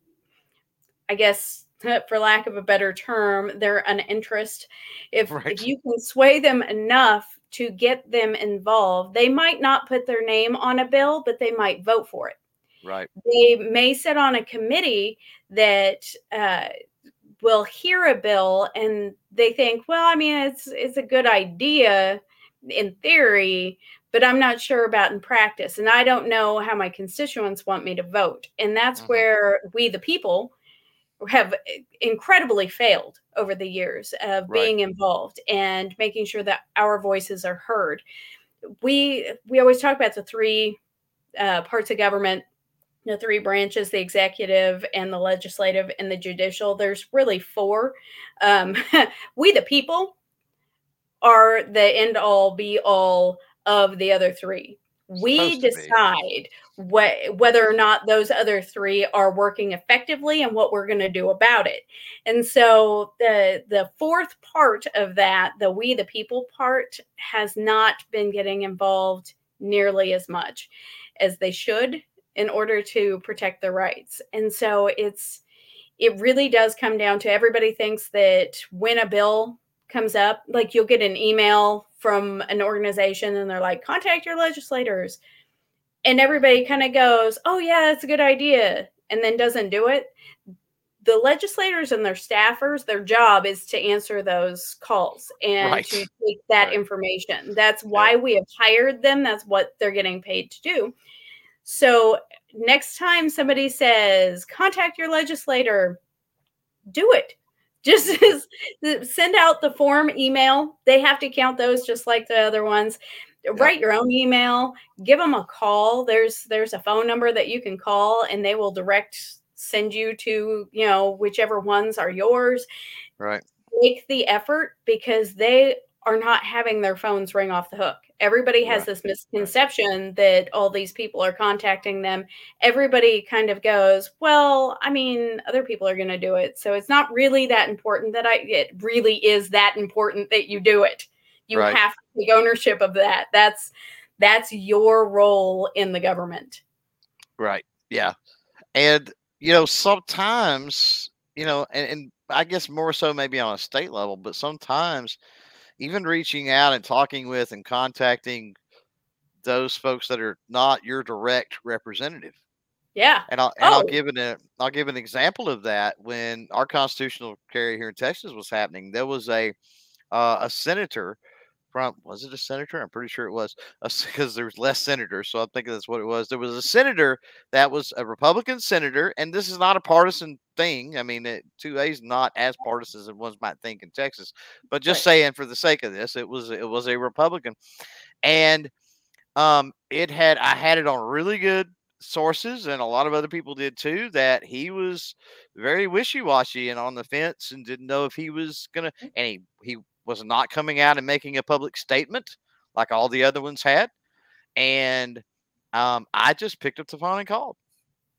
Speaker 3: I guess, for lack of a better term, their uninterest. If, right. if you can sway them enough to get them involved, they might not put their name on a bill, but they might vote for it.
Speaker 2: Right.
Speaker 3: They may sit on a committee that uh, will hear a bill and they think, well, I mean, it's it's a good idea in theory, but I'm not sure about in practice, and I don't know how my constituents want me to vote, and that's mm-hmm. where we, the people, have incredibly failed over the years of right. being involved and making sure that our voices are heard. We we always talk about the three uh, parts of government the three branches the executive and the legislative and the judicial there's really four. Um, we the people are the end all be all of the other three. We decide what, whether or not those other three are working effectively and what we're going to do about it. And so the the fourth part of that the we the people part has not been getting involved nearly as much as they should in order to protect their rights. And so it's it really does come down to everybody thinks that when a bill comes up, like you'll get an email from an organization and they're like, contact your legislators. And everybody kind of goes, oh, yeah, that's a good idea, and then doesn't do it. The legislators and their staffers, their job is to answer those calls and right. to take that right. information. That's why we have hired them. That's what they're getting paid to do. So next time somebody says, contact your legislator, do it. Just send out the form email. They have to count those just like the other ones. Yeah. Write your own email, give them a call. There's there's a phone number that you can call and they will direct send you to, you know, whichever ones are yours.
Speaker 2: Right.
Speaker 3: Make the effort because they are not having their phones ring off the hook. Everybody has right. this misconception that all these people are contacting them. Everybody kind of goes, "Well, I mean, other people are going to do it, so it's not really that important that I it really is that important that you do it. You right. have to take ownership of that. That's that's your role in the government."
Speaker 2: Right. Yeah. And you know, sometimes, you know, and, and I guess more so maybe on a state level, but sometimes even reaching out and talking with and contacting those folks that are not your direct representative.
Speaker 3: Yeah.
Speaker 2: And I'll and oh. I'll give an I'll give an example of that when our constitutional carry here in Texas was happening. There was a uh, a senator from was it a senator? I'm pretty sure it was because there was less senators, so I'm thinking that's what it was. There was a senator that was a Republican senator, and this is not a partisan thing. I mean, two A is not as partisan as one might think in Texas, but just right. saying for the sake of this, it was it was a Republican, and um, it had I had it on really good sources, and a lot of other people did too. That he was very wishy washy and on the fence, and didn't know if he was gonna, mm. and he he was not coming out and making a public statement like all the other ones had. And um, I just picked up the phone and called.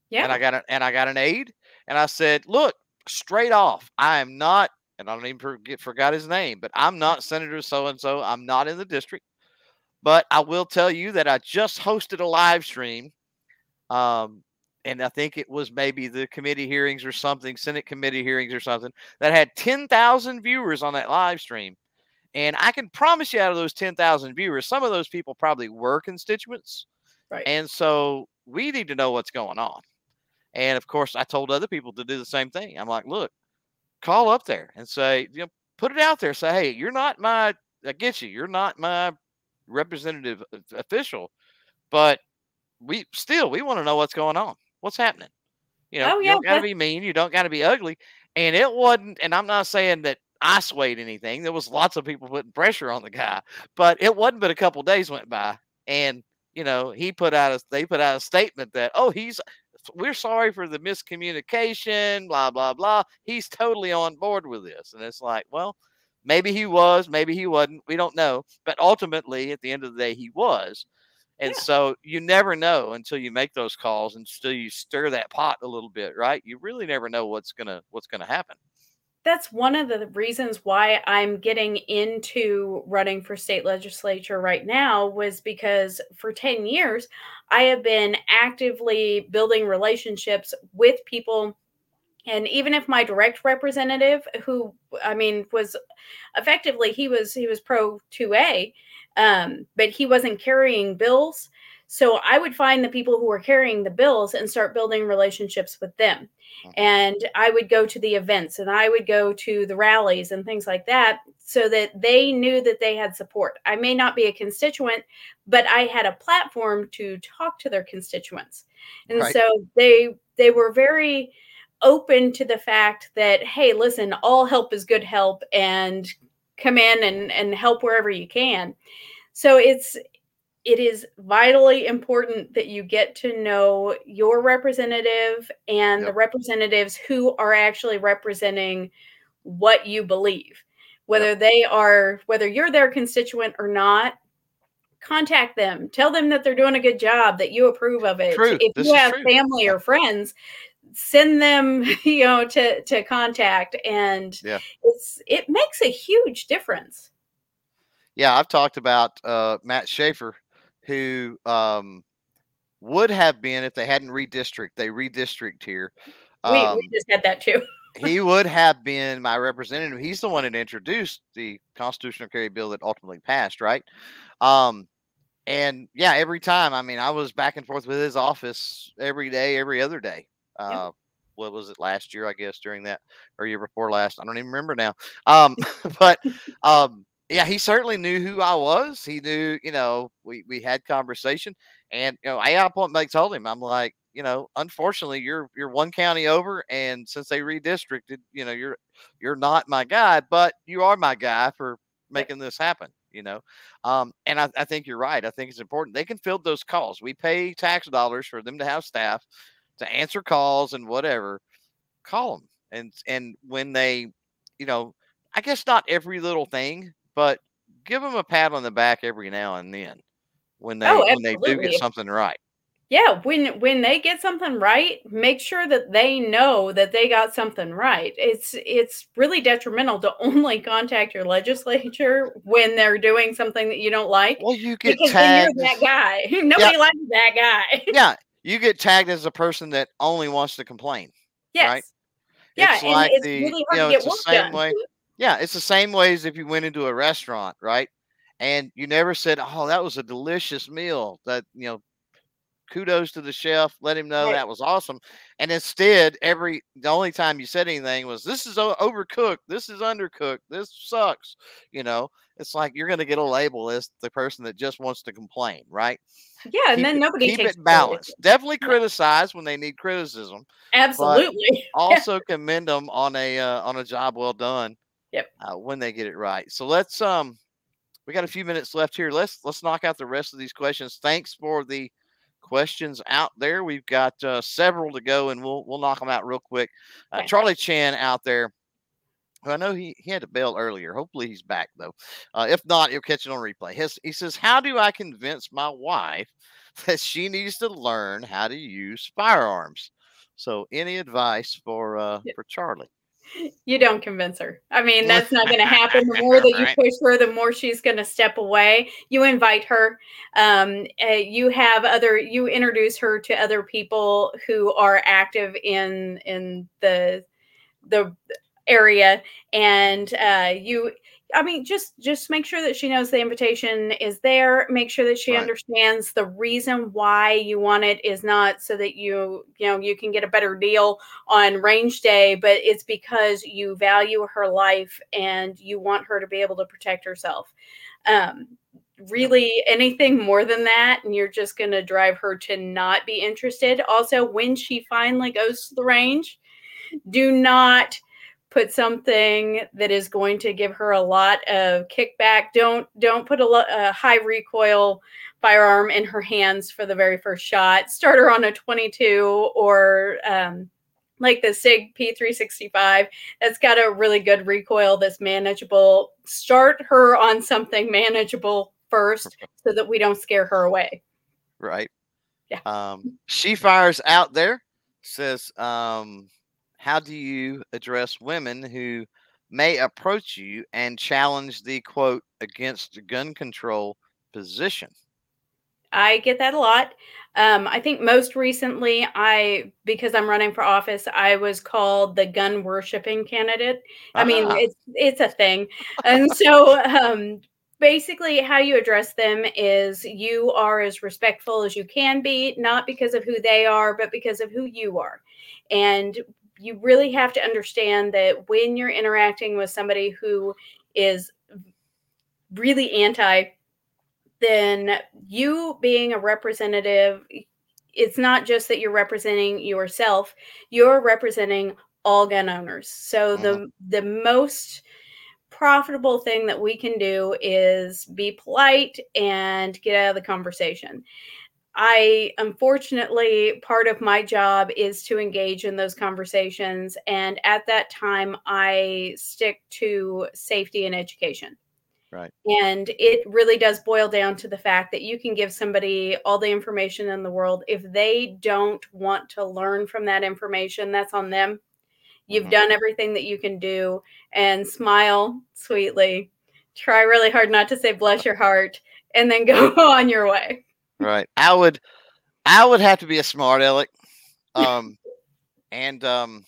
Speaker 2: Yeah. And I got an and I got an aide, and I said, "Look, straight off, I am not." And I don't even forget forgot his name, but I'm not Senator so and so. I'm not in the district, but I will tell you that I just hosted a live stream um, and I think it was maybe the committee hearings or something, Senate committee hearings or something, that had 10,000 viewers on that live stream. And I can promise you, out of those 10,000 viewers, some of those people probably were constituents. Right. And so we need to know what's going on. And of course, I told other people to do the same thing. I'm like, look, call up there and say, you know, put it out there. Say, hey, you're not my, I get you. You're not my representative official, but we still we want to know what's going on, what's happening. You know,
Speaker 3: Oh,
Speaker 2: you don't got to be mean, you don't got to be ugly, and it wasn't. And I'm not saying that I swayed anything. There was lots of people putting pressure on the guy, but it wasn't. But a couple days went by, and you know he put out a they put out a statement that oh he's we're sorry for the miscommunication, blah blah blah. He's totally on board with this, and it's like well. Maybe he was, maybe he wasn't. We don't know. But ultimately, at the end of the day, he was. And
Speaker 3: Yeah.
Speaker 2: so you never know until you make those calls and still you stir that pot a little bit, right? You really never know what's gonna what's gonna happen.
Speaker 3: that's one of the reasons why I'm getting into running for state legislature right now was because for 10 years I have been actively building relationships with people and even if my direct representative who I mean was effectively he was he was pro 2A um but he wasn't carrying bills so I would find the people who were carrying the bills and start building relationships with them
Speaker 2: Mhm.
Speaker 3: and I would go to the events and I would go to the rallies and things like that so that they knew that they had support. I may not be a constituent, but I had a platform to talk to their constituents. And
Speaker 2: Right.
Speaker 3: so they they were very open to the fact that hey, listen, all help is good help and come in and and help wherever you can. So it's it is vitally important that you get to know your representative and the representatives who are actually representing what you believe whether they are whether you're their constituent or not contact them tell them that they're doing a good job that you approve of it
Speaker 2: True.
Speaker 3: if
Speaker 2: This
Speaker 3: you have
Speaker 2: true.
Speaker 3: family or friends send them you know to to contact and
Speaker 2: Yeah.
Speaker 3: it's it makes a huge difference
Speaker 2: Yeah, I've talked about uh, Matt Schaefer, who um, would have been if they hadn't redistrict. They redistrict here.
Speaker 3: we,
Speaker 2: Um,
Speaker 3: we just had that too
Speaker 2: he would have been my representative. He's the one that introduced the constitutional carry bill that ultimately passed, right? Um, and yeah, every time, I mean, I was back and forth with his office every day, every other day. Uh, What was it last year? I guess during that or year before last. I don't even remember now. Um, but um, yeah, he certainly knew who I was. He knew, you know, we we had conversation, and you know, I point blank told him, I'm like, you know, unfortunately, you're you're one county over, and since they redistricted, you know, you're you're not my guy, but you are my guy for making this happen. You know, um, and I, I think you're right. I think it's important they can field those calls. We pay tax dollars for them to have staff to answer calls and whatever. Call them, and and when they, you know, I guess not every little thing, but give them a pat on the back every now and then when they
Speaker 3: Oh,
Speaker 2: when they do get something right.
Speaker 3: yeah when when they get something right make sure that they know that they got something right it's it's really detrimental to only contact your legislature when they're doing something that you don't like
Speaker 2: Well, you get
Speaker 3: because then
Speaker 2: tagged.
Speaker 3: you're that guy nobody likes that guy
Speaker 2: yeah, you get tagged as a person that only wants to complain.
Speaker 3: yes yeah
Speaker 2: It's like
Speaker 3: it's
Speaker 2: the-
Speaker 3: really
Speaker 2: you know, it's the same
Speaker 3: done
Speaker 2: way- Yeah, it's the same way as if you went into a restaurant, right? And you never said, "Oh, that was a delicious meal." That you know, kudos to the chef. Let him know
Speaker 3: Right.
Speaker 2: that was awesome. And instead, every the only time you said anything was, "This is overcooked. This is undercooked. This sucks." You know, it's like you're going to get a label as the person that just wants to complain, right?
Speaker 3: yeah and
Speaker 2: Keep
Speaker 3: then
Speaker 2: it-
Speaker 3: nobody
Speaker 2: keep
Speaker 3: takes
Speaker 2: it balanced. Definitely criticize when they need criticism
Speaker 3: absolutely
Speaker 2: also commend them on a uh, on a job well done.
Speaker 3: Yep.
Speaker 2: Uh, when they get it right. So let's um, we got a few minutes left here. Let's let's knock out the rest of these questions. Thanks for the questions out there. We've got uh, several to go, and we'll we'll knock them out real quick. Uh. Charlie Chan out there. Who I know he, he had to bail earlier. Hopefully he's back though. Uh, if not, you'll catch it on replay. His, he says, "How do I convince my wife that she needs to learn how to use firearms?" So, any advice for uh, for Charlie?
Speaker 3: you don't convince her. I mean, that's not going to happen. The more that you
Speaker 2: Right.
Speaker 3: push her, the more she's going to step away. You invite her. Um, uh, you have other. You introduce her to other people who are active in in the the area, and uh, you. I mean, just just make sure that she knows the invitation is there. Make sure that she
Speaker 2: Right.
Speaker 3: understands the reason why you want it is not so that you you know you can get a better deal on range day, but it's because you value her life and you want her to be able to protect herself. Um, really anything more than that and you're just going to drive her to not be interested also when she finally goes to the range do not put something that is going to give her a lot of kickback don't don't put a, lo- a high recoil firearm in her hands for the very first shot start her on a 22 or um, like the sig p365 that's got a really good recoil that's manageable start her on something manageable first so that we don't scare her away.
Speaker 2: Right.
Speaker 3: Yeah.
Speaker 2: Um, she fires out there says, um, how do you address women who may approach you and challenge the quote against gun control position?
Speaker 3: I get that a lot. Um, I think most recently, I because I'm running for office, I was called the gun worshiping candidate. I mean,
Speaker 2: Ah.
Speaker 3: it's it's a thing, and so um, basically, how you address them is you are as respectful as you can be, not because of who they are, but because of who you are, and you really have to understand that when you're interacting with somebody who is really anti then you being a representative it's not just that you're representing yourself you're representing all gun owners. So the mm-hmm. the most profitable thing that we can do is be polite and get out of the conversation i unfortunately part of my job is to engage in those conversations and at that time i stick to safety and education
Speaker 2: Right.
Speaker 3: and it really does boil down to the fact that you can give somebody all the information in the world. If they don't want to learn from that information, that's on them. You've
Speaker 2: Mhm.
Speaker 3: done everything that you can do and smile sweetly. Try really hard not to say bless your heart and then go on your way.
Speaker 2: Right. I would I would have to be a smart aleck. Um and um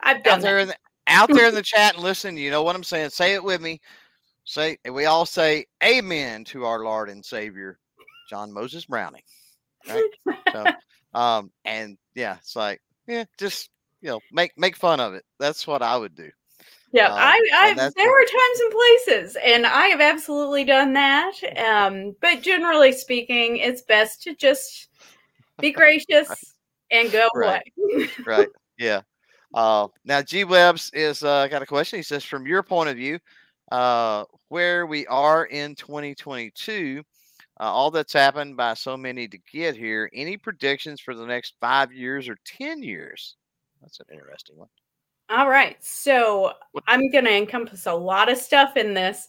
Speaker 3: I've
Speaker 2: out there in the out there in the chat and listen, you know what I'm saying? Say it with me. Say we all say amen to our Lord and Savior, John Moses Browning. Right. So um and yeah, it's like, yeah, just you know, make make fun of it. That's what I would do.
Speaker 3: Yeah,
Speaker 2: Um,
Speaker 3: I, I there
Speaker 2: what-
Speaker 3: are times and places, and I have absolutely done that. Um, but generally speaking, it's best to just be gracious and go
Speaker 2: Right.
Speaker 3: away.
Speaker 2: right. Yeah. Uh, now, G Webs is uh, got a question. He says, from your point of view, uh, where we are in 2022, uh, all that's happened by so many to get here. Any predictions for the next five years or 10 years? That's an interesting one.
Speaker 3: All right, so I'm going to encompass a lot of stuff in this,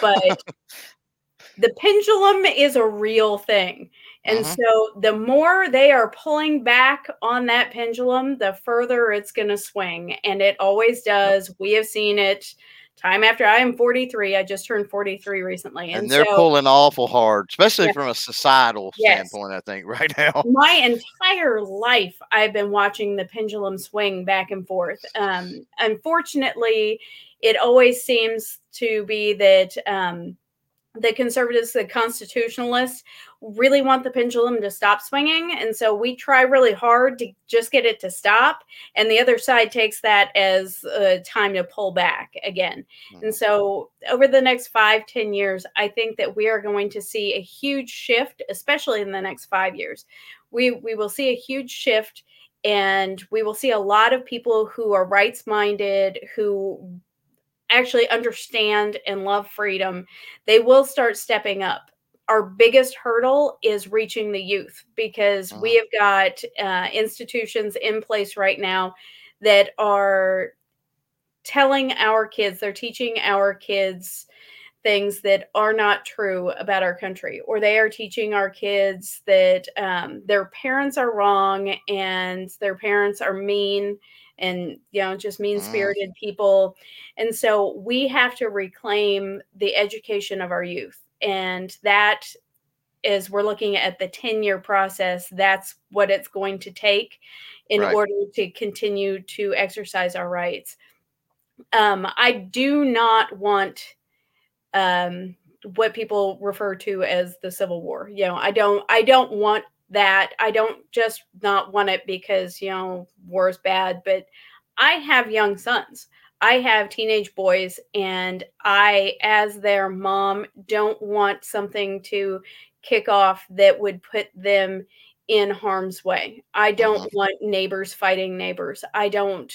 Speaker 3: but the pendulum is a real thing. And
Speaker 2: Mhm.
Speaker 3: so the more they are pulling back on that pendulum, the further it's going to swing. And it always does. We have seen it time after I am 43. I just turned 43 recently.
Speaker 2: and
Speaker 3: And,
Speaker 2: they're
Speaker 3: so
Speaker 2: pulling awful hard, especially
Speaker 3: Yeah.
Speaker 2: from a societal
Speaker 3: Yes.
Speaker 2: standpoint, I think, right now.
Speaker 3: my entire life I've been watching the pendulum swing back and forth. Um, unfortunately, it always seems to be that um, the conservatives, the constitutionalists, really want the pendulum to stop swinging. And so we try really hard to just get it to stop. And the other side takes that as a time to pull back again.
Speaker 2: Mhm.
Speaker 3: And so, over the next five, ten years, I think that we are going to see a huge shift, especially in the next five years. We we will see a huge shift, and we will see a lot of people who are rights minded, who actually understand and love freedom. They will start stepping up. Our biggest hurdle is reaching the youth because we have got uh, institutions in place right now that are telling our kids, they're teaching our kids things that are not true about our country, or they are teaching our kids that um, their parents are wrong and their parents are mean and you know just mean spirited people and so we have to reclaim the education of our youth and that is we're looking at the 10 year process that's what it's going to take in
Speaker 2: Right.
Speaker 3: order to continue to exercise our rights um, i do not want um, what people refer to as the civil war you know i don't i don't want that i don't just not want it because you know war is bad but i have young sons I have teenage boys, and I, as their mom, don't want something to kick off that would put them in harm's way. I don't uh-huh. want neighbors fighting neighbors. I don't,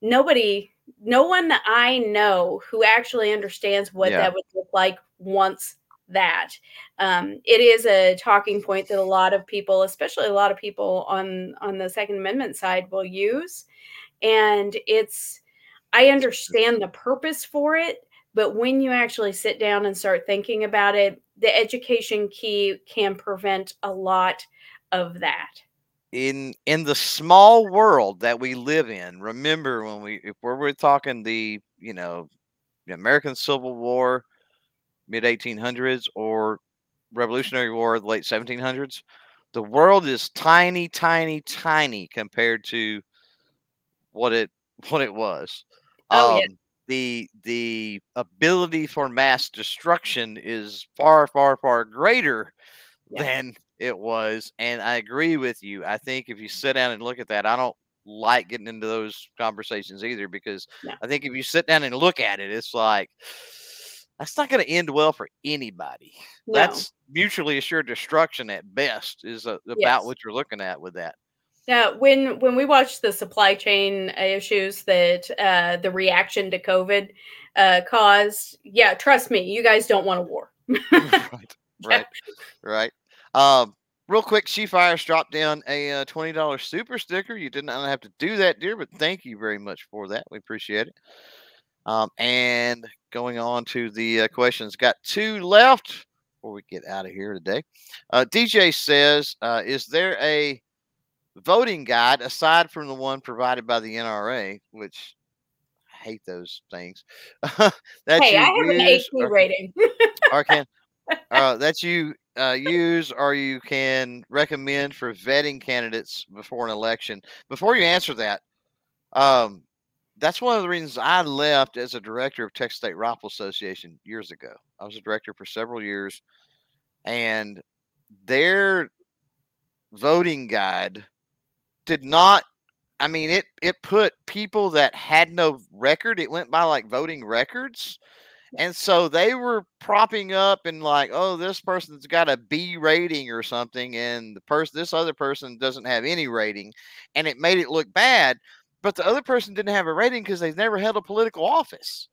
Speaker 3: nobody, no one that I know who actually understands what yeah. that would look like wants that. Um, it is a talking point that a lot of people, especially a lot of people on on the Second Amendment side, will use, and it's I understand the purpose for it, but when you actually sit down and start thinking about it, the education key can prevent a lot of that.
Speaker 2: In in the small world that we live in, remember when we if we're, we're talking the you know the American Civil War, mid 1800s, or Revolutionary War, the late 1700s, the world is tiny, tiny, tiny compared to what it what it was.
Speaker 3: Oh, um, yeah.
Speaker 2: The the ability for mass destruction is far, far, far greater yeah. than it was. And I agree with you. I think if you sit down and look at that, I don't like getting into those conversations either because. I think if you sit down and look at it, it's like that's not going to end well for anybody. No. That's mutually assured destruction at best, is uh, about yes. what you're looking at with that.
Speaker 3: Yeah, when when we watched the supply chain issues that uh, the reaction to COVID uh, caused, yeah, trust me, you guys don't want a war.
Speaker 2: right, right, right. Um, real quick, She Fires dropped down a uh, twenty dollars super sticker. You did not have to do that, dear, but thank you very much for that. We appreciate it. Um, and going on to the uh, questions, got two left before we get out of here today. Uh, DJ says, uh, "Is there a voting guide aside from the one provided by the NRA, which I hate those things.
Speaker 3: that hey, I have an AQ rating.
Speaker 2: or can uh, that you uh, use or you can recommend for vetting candidates before an election. Before you answer that, um, that's one of the reasons I left as a director of Texas State Rifle Association years ago. I was a director for several years, and their voting guide did not I mean it it put people that had no record, it went by like voting records. And so they were propping up and like, oh, this person's got a B rating or something, and the person this other person doesn't have any rating, and it made it look bad. But the other person didn't have a rating because they've never held a political office.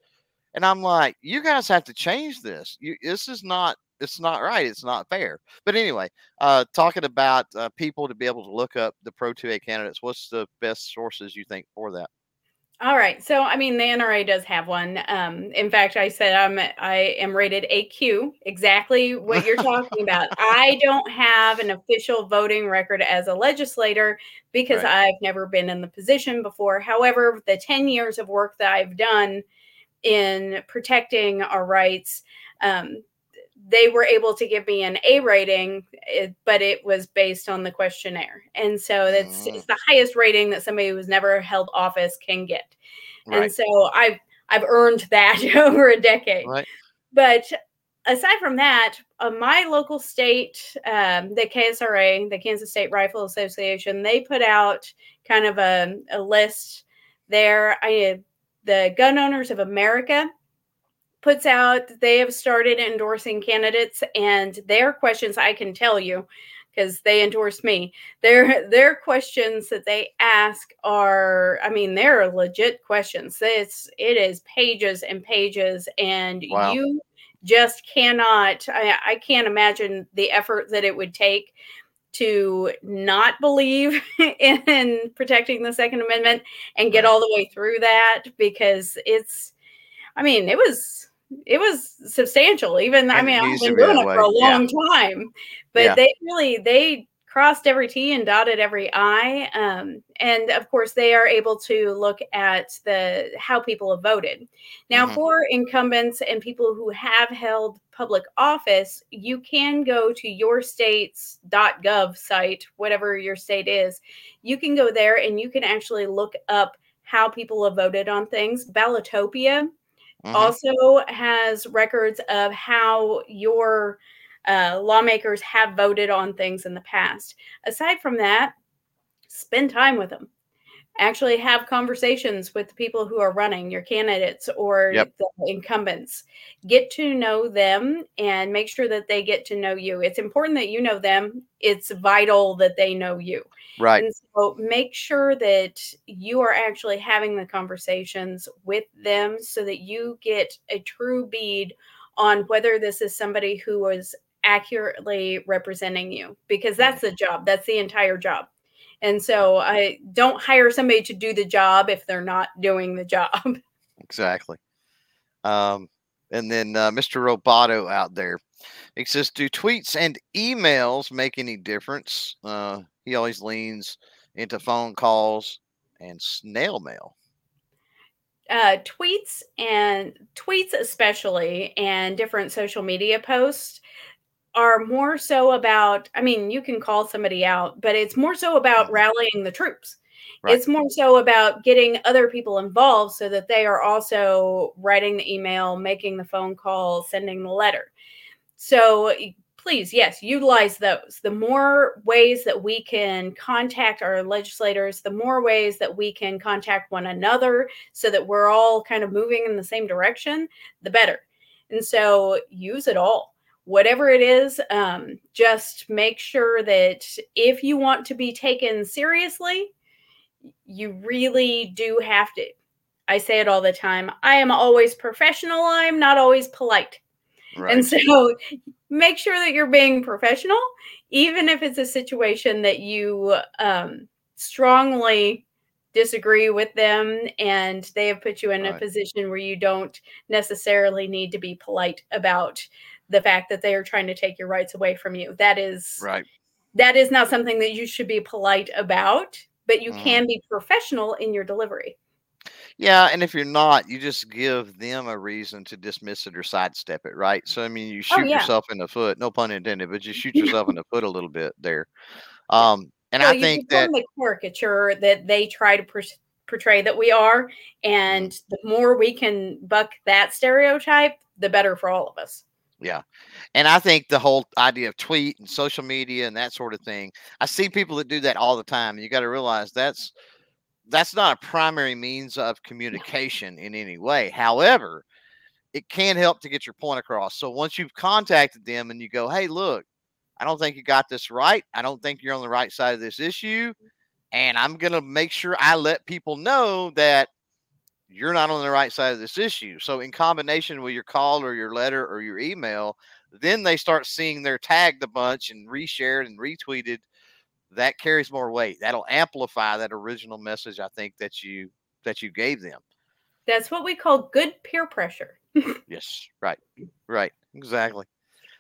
Speaker 2: And I'm like, you guys have to change this. You, this is not it's not right. It's not fair. But anyway, uh, talking about uh, people to be able to look up the Pro 2A candidates, what's the best sources you think for that?
Speaker 3: All right. So, I mean, the NRA does have one. Um, in fact, I said I'm I am rated AQ, exactly what you're talking about. I don't have an official voting record as a legislator because right. I've never been in the position before. However, the 10 years of work that I've done in protecting our rights, um, they were able to give me an A rating, eh, but it was based on the questionnaire. And so that's mm. it's the highest rating that somebody who's never held office can get. Right. And so I've I've earned that over a decade.
Speaker 2: Right.
Speaker 3: But aside from that, uh, my local state, um, the KSRA, the Kansas State Rifle Association, they put out kind of a, a list there. I the Gun Owners of America puts out they have started endorsing candidates and their questions i can tell you because they endorse me their their questions that they ask are i mean they're legit questions it's it is pages and pages and wow. you just cannot I, I can't imagine the effort that it would take to not believe in protecting the second amendment and get all the way through that because it's i mean it was it was substantial. Even I mean, I've been doing it for a long yeah. time, but yeah. they really they crossed every T and dotted every I. Um, and of course, they are able to look at the how people have voted. Now, mm-hmm. for incumbents and people who have held public office, you can go to your state's .gov site, whatever your state is. You can go there and you can actually look up how people have voted on things. Ballotpedia mm-hmm. also has records of how your uh, lawmakers have voted on things in the past. Aside from that, spend time with them. Actually have conversations with the people who are running your candidates or
Speaker 2: Yep.
Speaker 3: the incumbents. Get to know them and make sure that they get to know you. It's important that you know them. It's vital that they know you.
Speaker 2: Right.
Speaker 3: and so make sure that you are actually having the conversations with them so that you get a true bead on whether this is somebody who is accurately representing you because that's the job. That's the entire job and so i don't hire somebody to do the job if they're not doing the job
Speaker 2: Exactly. Um, and then uh, Mr. Roboto out there, he says, "Do tweets and emails make any difference?" Uh, he always leans into phone calls and snail mail.
Speaker 3: uh, tweets and tweets especially and different social media posts are more so about i mean you can call somebody out but it's more so about
Speaker 2: Mhm.
Speaker 3: rallying the troops
Speaker 2: Right.
Speaker 3: it's more so about getting other people involved so that they are also writing the email making the phone call sending the letter so please yes utilize those the more ways that we can contact our legislators the more ways that we can contact one another so that we're all kind of moving in the same direction, the better. And so use it all. Whatever it is, um, just make sure that if you want to be taken seriously, you really do have to. I say it all the time. I am always professional. I'm not always polite.
Speaker 2: Right.
Speaker 3: And so make sure that you're being professional, even if it's a situation that you um, strongly disagree with them and they have put you in a position where you don't necessarily need to be polite about the fact that they are trying to take your rights away from you. That is
Speaker 2: right.
Speaker 3: that is not something that you should be polite about, but you
Speaker 2: Mhm.
Speaker 3: can be professional in your delivery.
Speaker 2: Yeah, and if you're not, you just give them a reason to dismiss it or sidestep it, right? So I mean, you shoot
Speaker 3: Oh, yeah.
Speaker 2: yourself in the foot. No pun intended, but you shoot yourself in the foot a little bit there. Um, and
Speaker 3: So
Speaker 2: I think that
Speaker 3: the caricature that they try to pers- portray that we are, and
Speaker 2: Mm-hmm.
Speaker 3: the more we can buck that stereotype, the better for all of us.
Speaker 2: Yeah. And I think the whole idea of tweet and social media and that sort of thing, I see people that do that all the time. And you got to realize that's that's not a primary means of communication in any way. However, it can help to get your point across. So once you've contacted them and you go, "Hey, look, I don't think you got this right. I don't think you're on the right side of this issue, and I'm going to make sure I let people know that you're not on the right side of this issue. So, in combination with your call or your letter or your email, then they start seeing their tagged a bunch and reshared and retweeted. That carries more weight. That'll amplify that original message. I think that you that you gave them.
Speaker 3: That's what we call good peer pressure.
Speaker 2: Yes, right, right, exactly.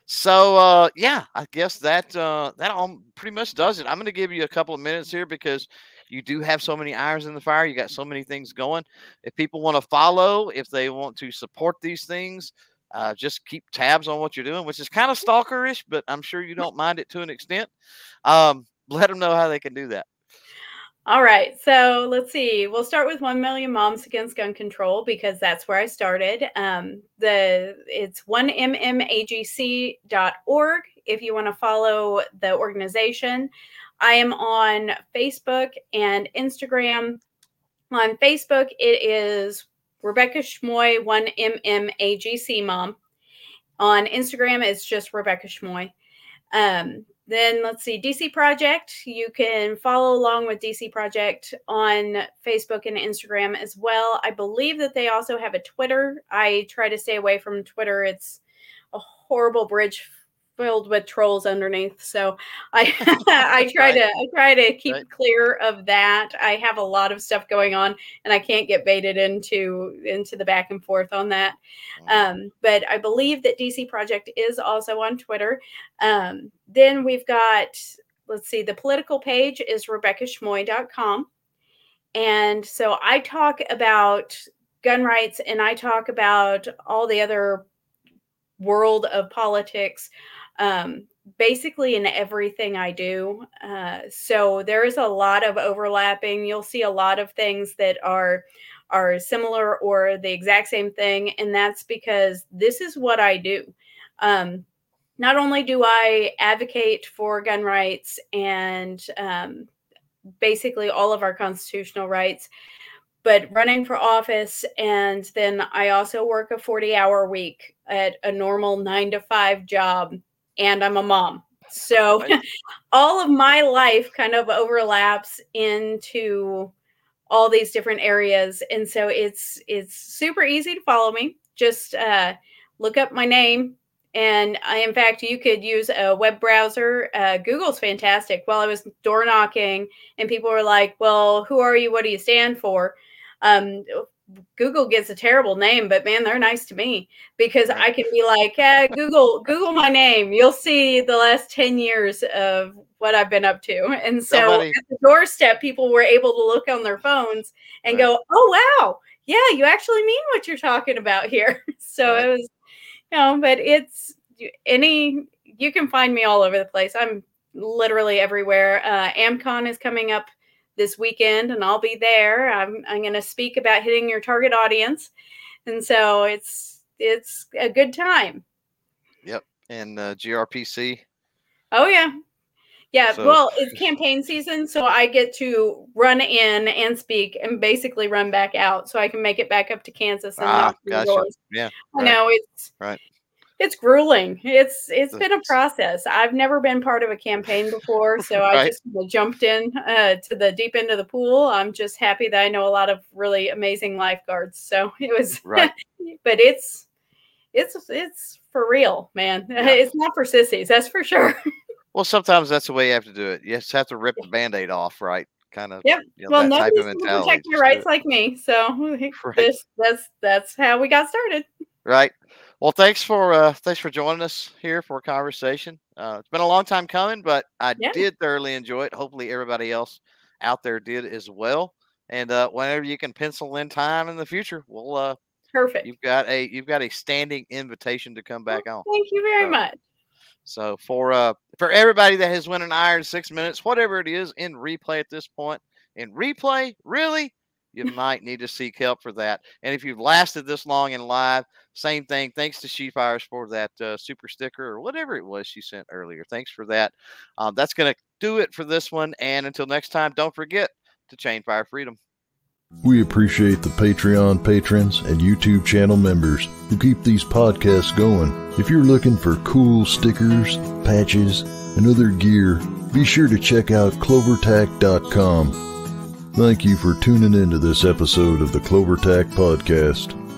Speaker 2: So, uh, yeah, I guess that uh, that all pretty much does it. I'm going to give you a couple of minutes here because you do have so many irons in the fire. You got so many things going. If people want to follow, if they want to support these things, uh, just keep tabs on what you're doing, which is kind of stalkerish, but I'm sure you don't mind it to an extent. Um, let them know how they can do that.
Speaker 3: All right, so let's see. We'll start with One Million Moms Against Gun Control because that's where I started. Um, the it's one mmagc.org if you want to follow the organization. I am on Facebook and Instagram. On Facebook, it is Rebecca Schmoe, one mmagc mom. On Instagram, it's just Rebecca Schmoe. Um, then let's see, DC Project. You can follow along with DC Project on Facebook and Instagram as well. I believe that they also have a Twitter. I try to stay away from Twitter. It's a horrible bridge filled with trolls underneath. So I I try to I try to keep
Speaker 2: Right.
Speaker 3: clear of that. I have a lot of stuff going on and I can't get baited into into the back and forth on that. Um, but I believe that DC Project is also on Twitter. Um, then we've got, let's see, the political page is RebeccaSchmoe.com. And so I talk about gun rights and I talk about all the other world of politics um, basically in everything I do. Uh, so there is a lot of overlapping. You'll see a lot of things that are are similar or the exact same thing, and that's because this is what I do. Um, not only do I advocate for gun rights and um, basically all of our constitutional rights. But running for office, and then I also work a 40 hour week at a normal nine to five job, and I'm a mom. So all of my life kind of overlaps into all these different areas. And so it's it's super easy to follow me. Just uh, look up my name, and I, in fact, you could use a web browser. Uh, Google's fantastic. While I was door knocking, and people were like, "Well, who are you? What do you stand for?" Um, Google gets a terrible name, but man, they're nice to me because I can be like, yeah, Google, Google my name. You'll see the last 10 years of what I've been up to. And so Somebody, at the doorstep, people were able to look on their phones and right. go, oh, wow. Yeah, you actually mean what you're talking about here. So right. it was, you know, but it's any, you can find me all over the place. I'm literally everywhere. Uh, AmCon is coming up this weekend and I'll be there. I'm I'm going to speak about hitting your target audience. And so it's it's a good time.
Speaker 2: Yep. And uh, GRPC.
Speaker 3: Oh yeah. Yeah, so, well, it's campaign season, so I get to run in and speak and basically run back out so I can make it back up to Kansas and ah,
Speaker 2: gotcha. Yeah.
Speaker 3: I right. know it's
Speaker 2: right
Speaker 3: it's grueling. It's it's been a process. I've never been part of a campaign before, so right. I just jumped in uh, to the deep end of the pool. I'm just happy that I know a lot of really amazing lifeguards. So it was, right. but it's it's it's for real, man. Yeah. It's not for sissies, that's for sure.
Speaker 2: well, sometimes that's the way you have to do it. You just have to rip the band-aid off, right? Kind of.
Speaker 3: Yep. You know, well, nobody's going to protect your rights like me, so right. this that's that's how we got started.
Speaker 2: Right. Well, thanks for uh, thanks for joining us here for a conversation. Uh, it's been a long time coming, but I yeah. did thoroughly enjoy it. Hopefully, everybody else out there did as well. And uh, whenever you can pencil in time in the future, we'll uh,
Speaker 3: perfect.
Speaker 2: You've got a you've got a standing invitation to come back on.
Speaker 3: Thank you very
Speaker 2: so,
Speaker 3: much.
Speaker 2: So for uh for everybody that has won an iron six minutes, whatever it is in replay at this point, in replay, really, you might need to seek help for that. And if you've lasted this long in live, same thing. Thanks to She Fires for that uh, super sticker or whatever it was she sent earlier. Thanks for that. Um, that's going to do it for this one. And until next time, don't forget to chain fire freedom.
Speaker 1: We appreciate the Patreon patrons and YouTube channel members who keep these podcasts going. If you're looking for cool stickers, patches, and other gear, be sure to check out clovertac.com. Thank you for tuning into this episode of the CloverTac Podcast.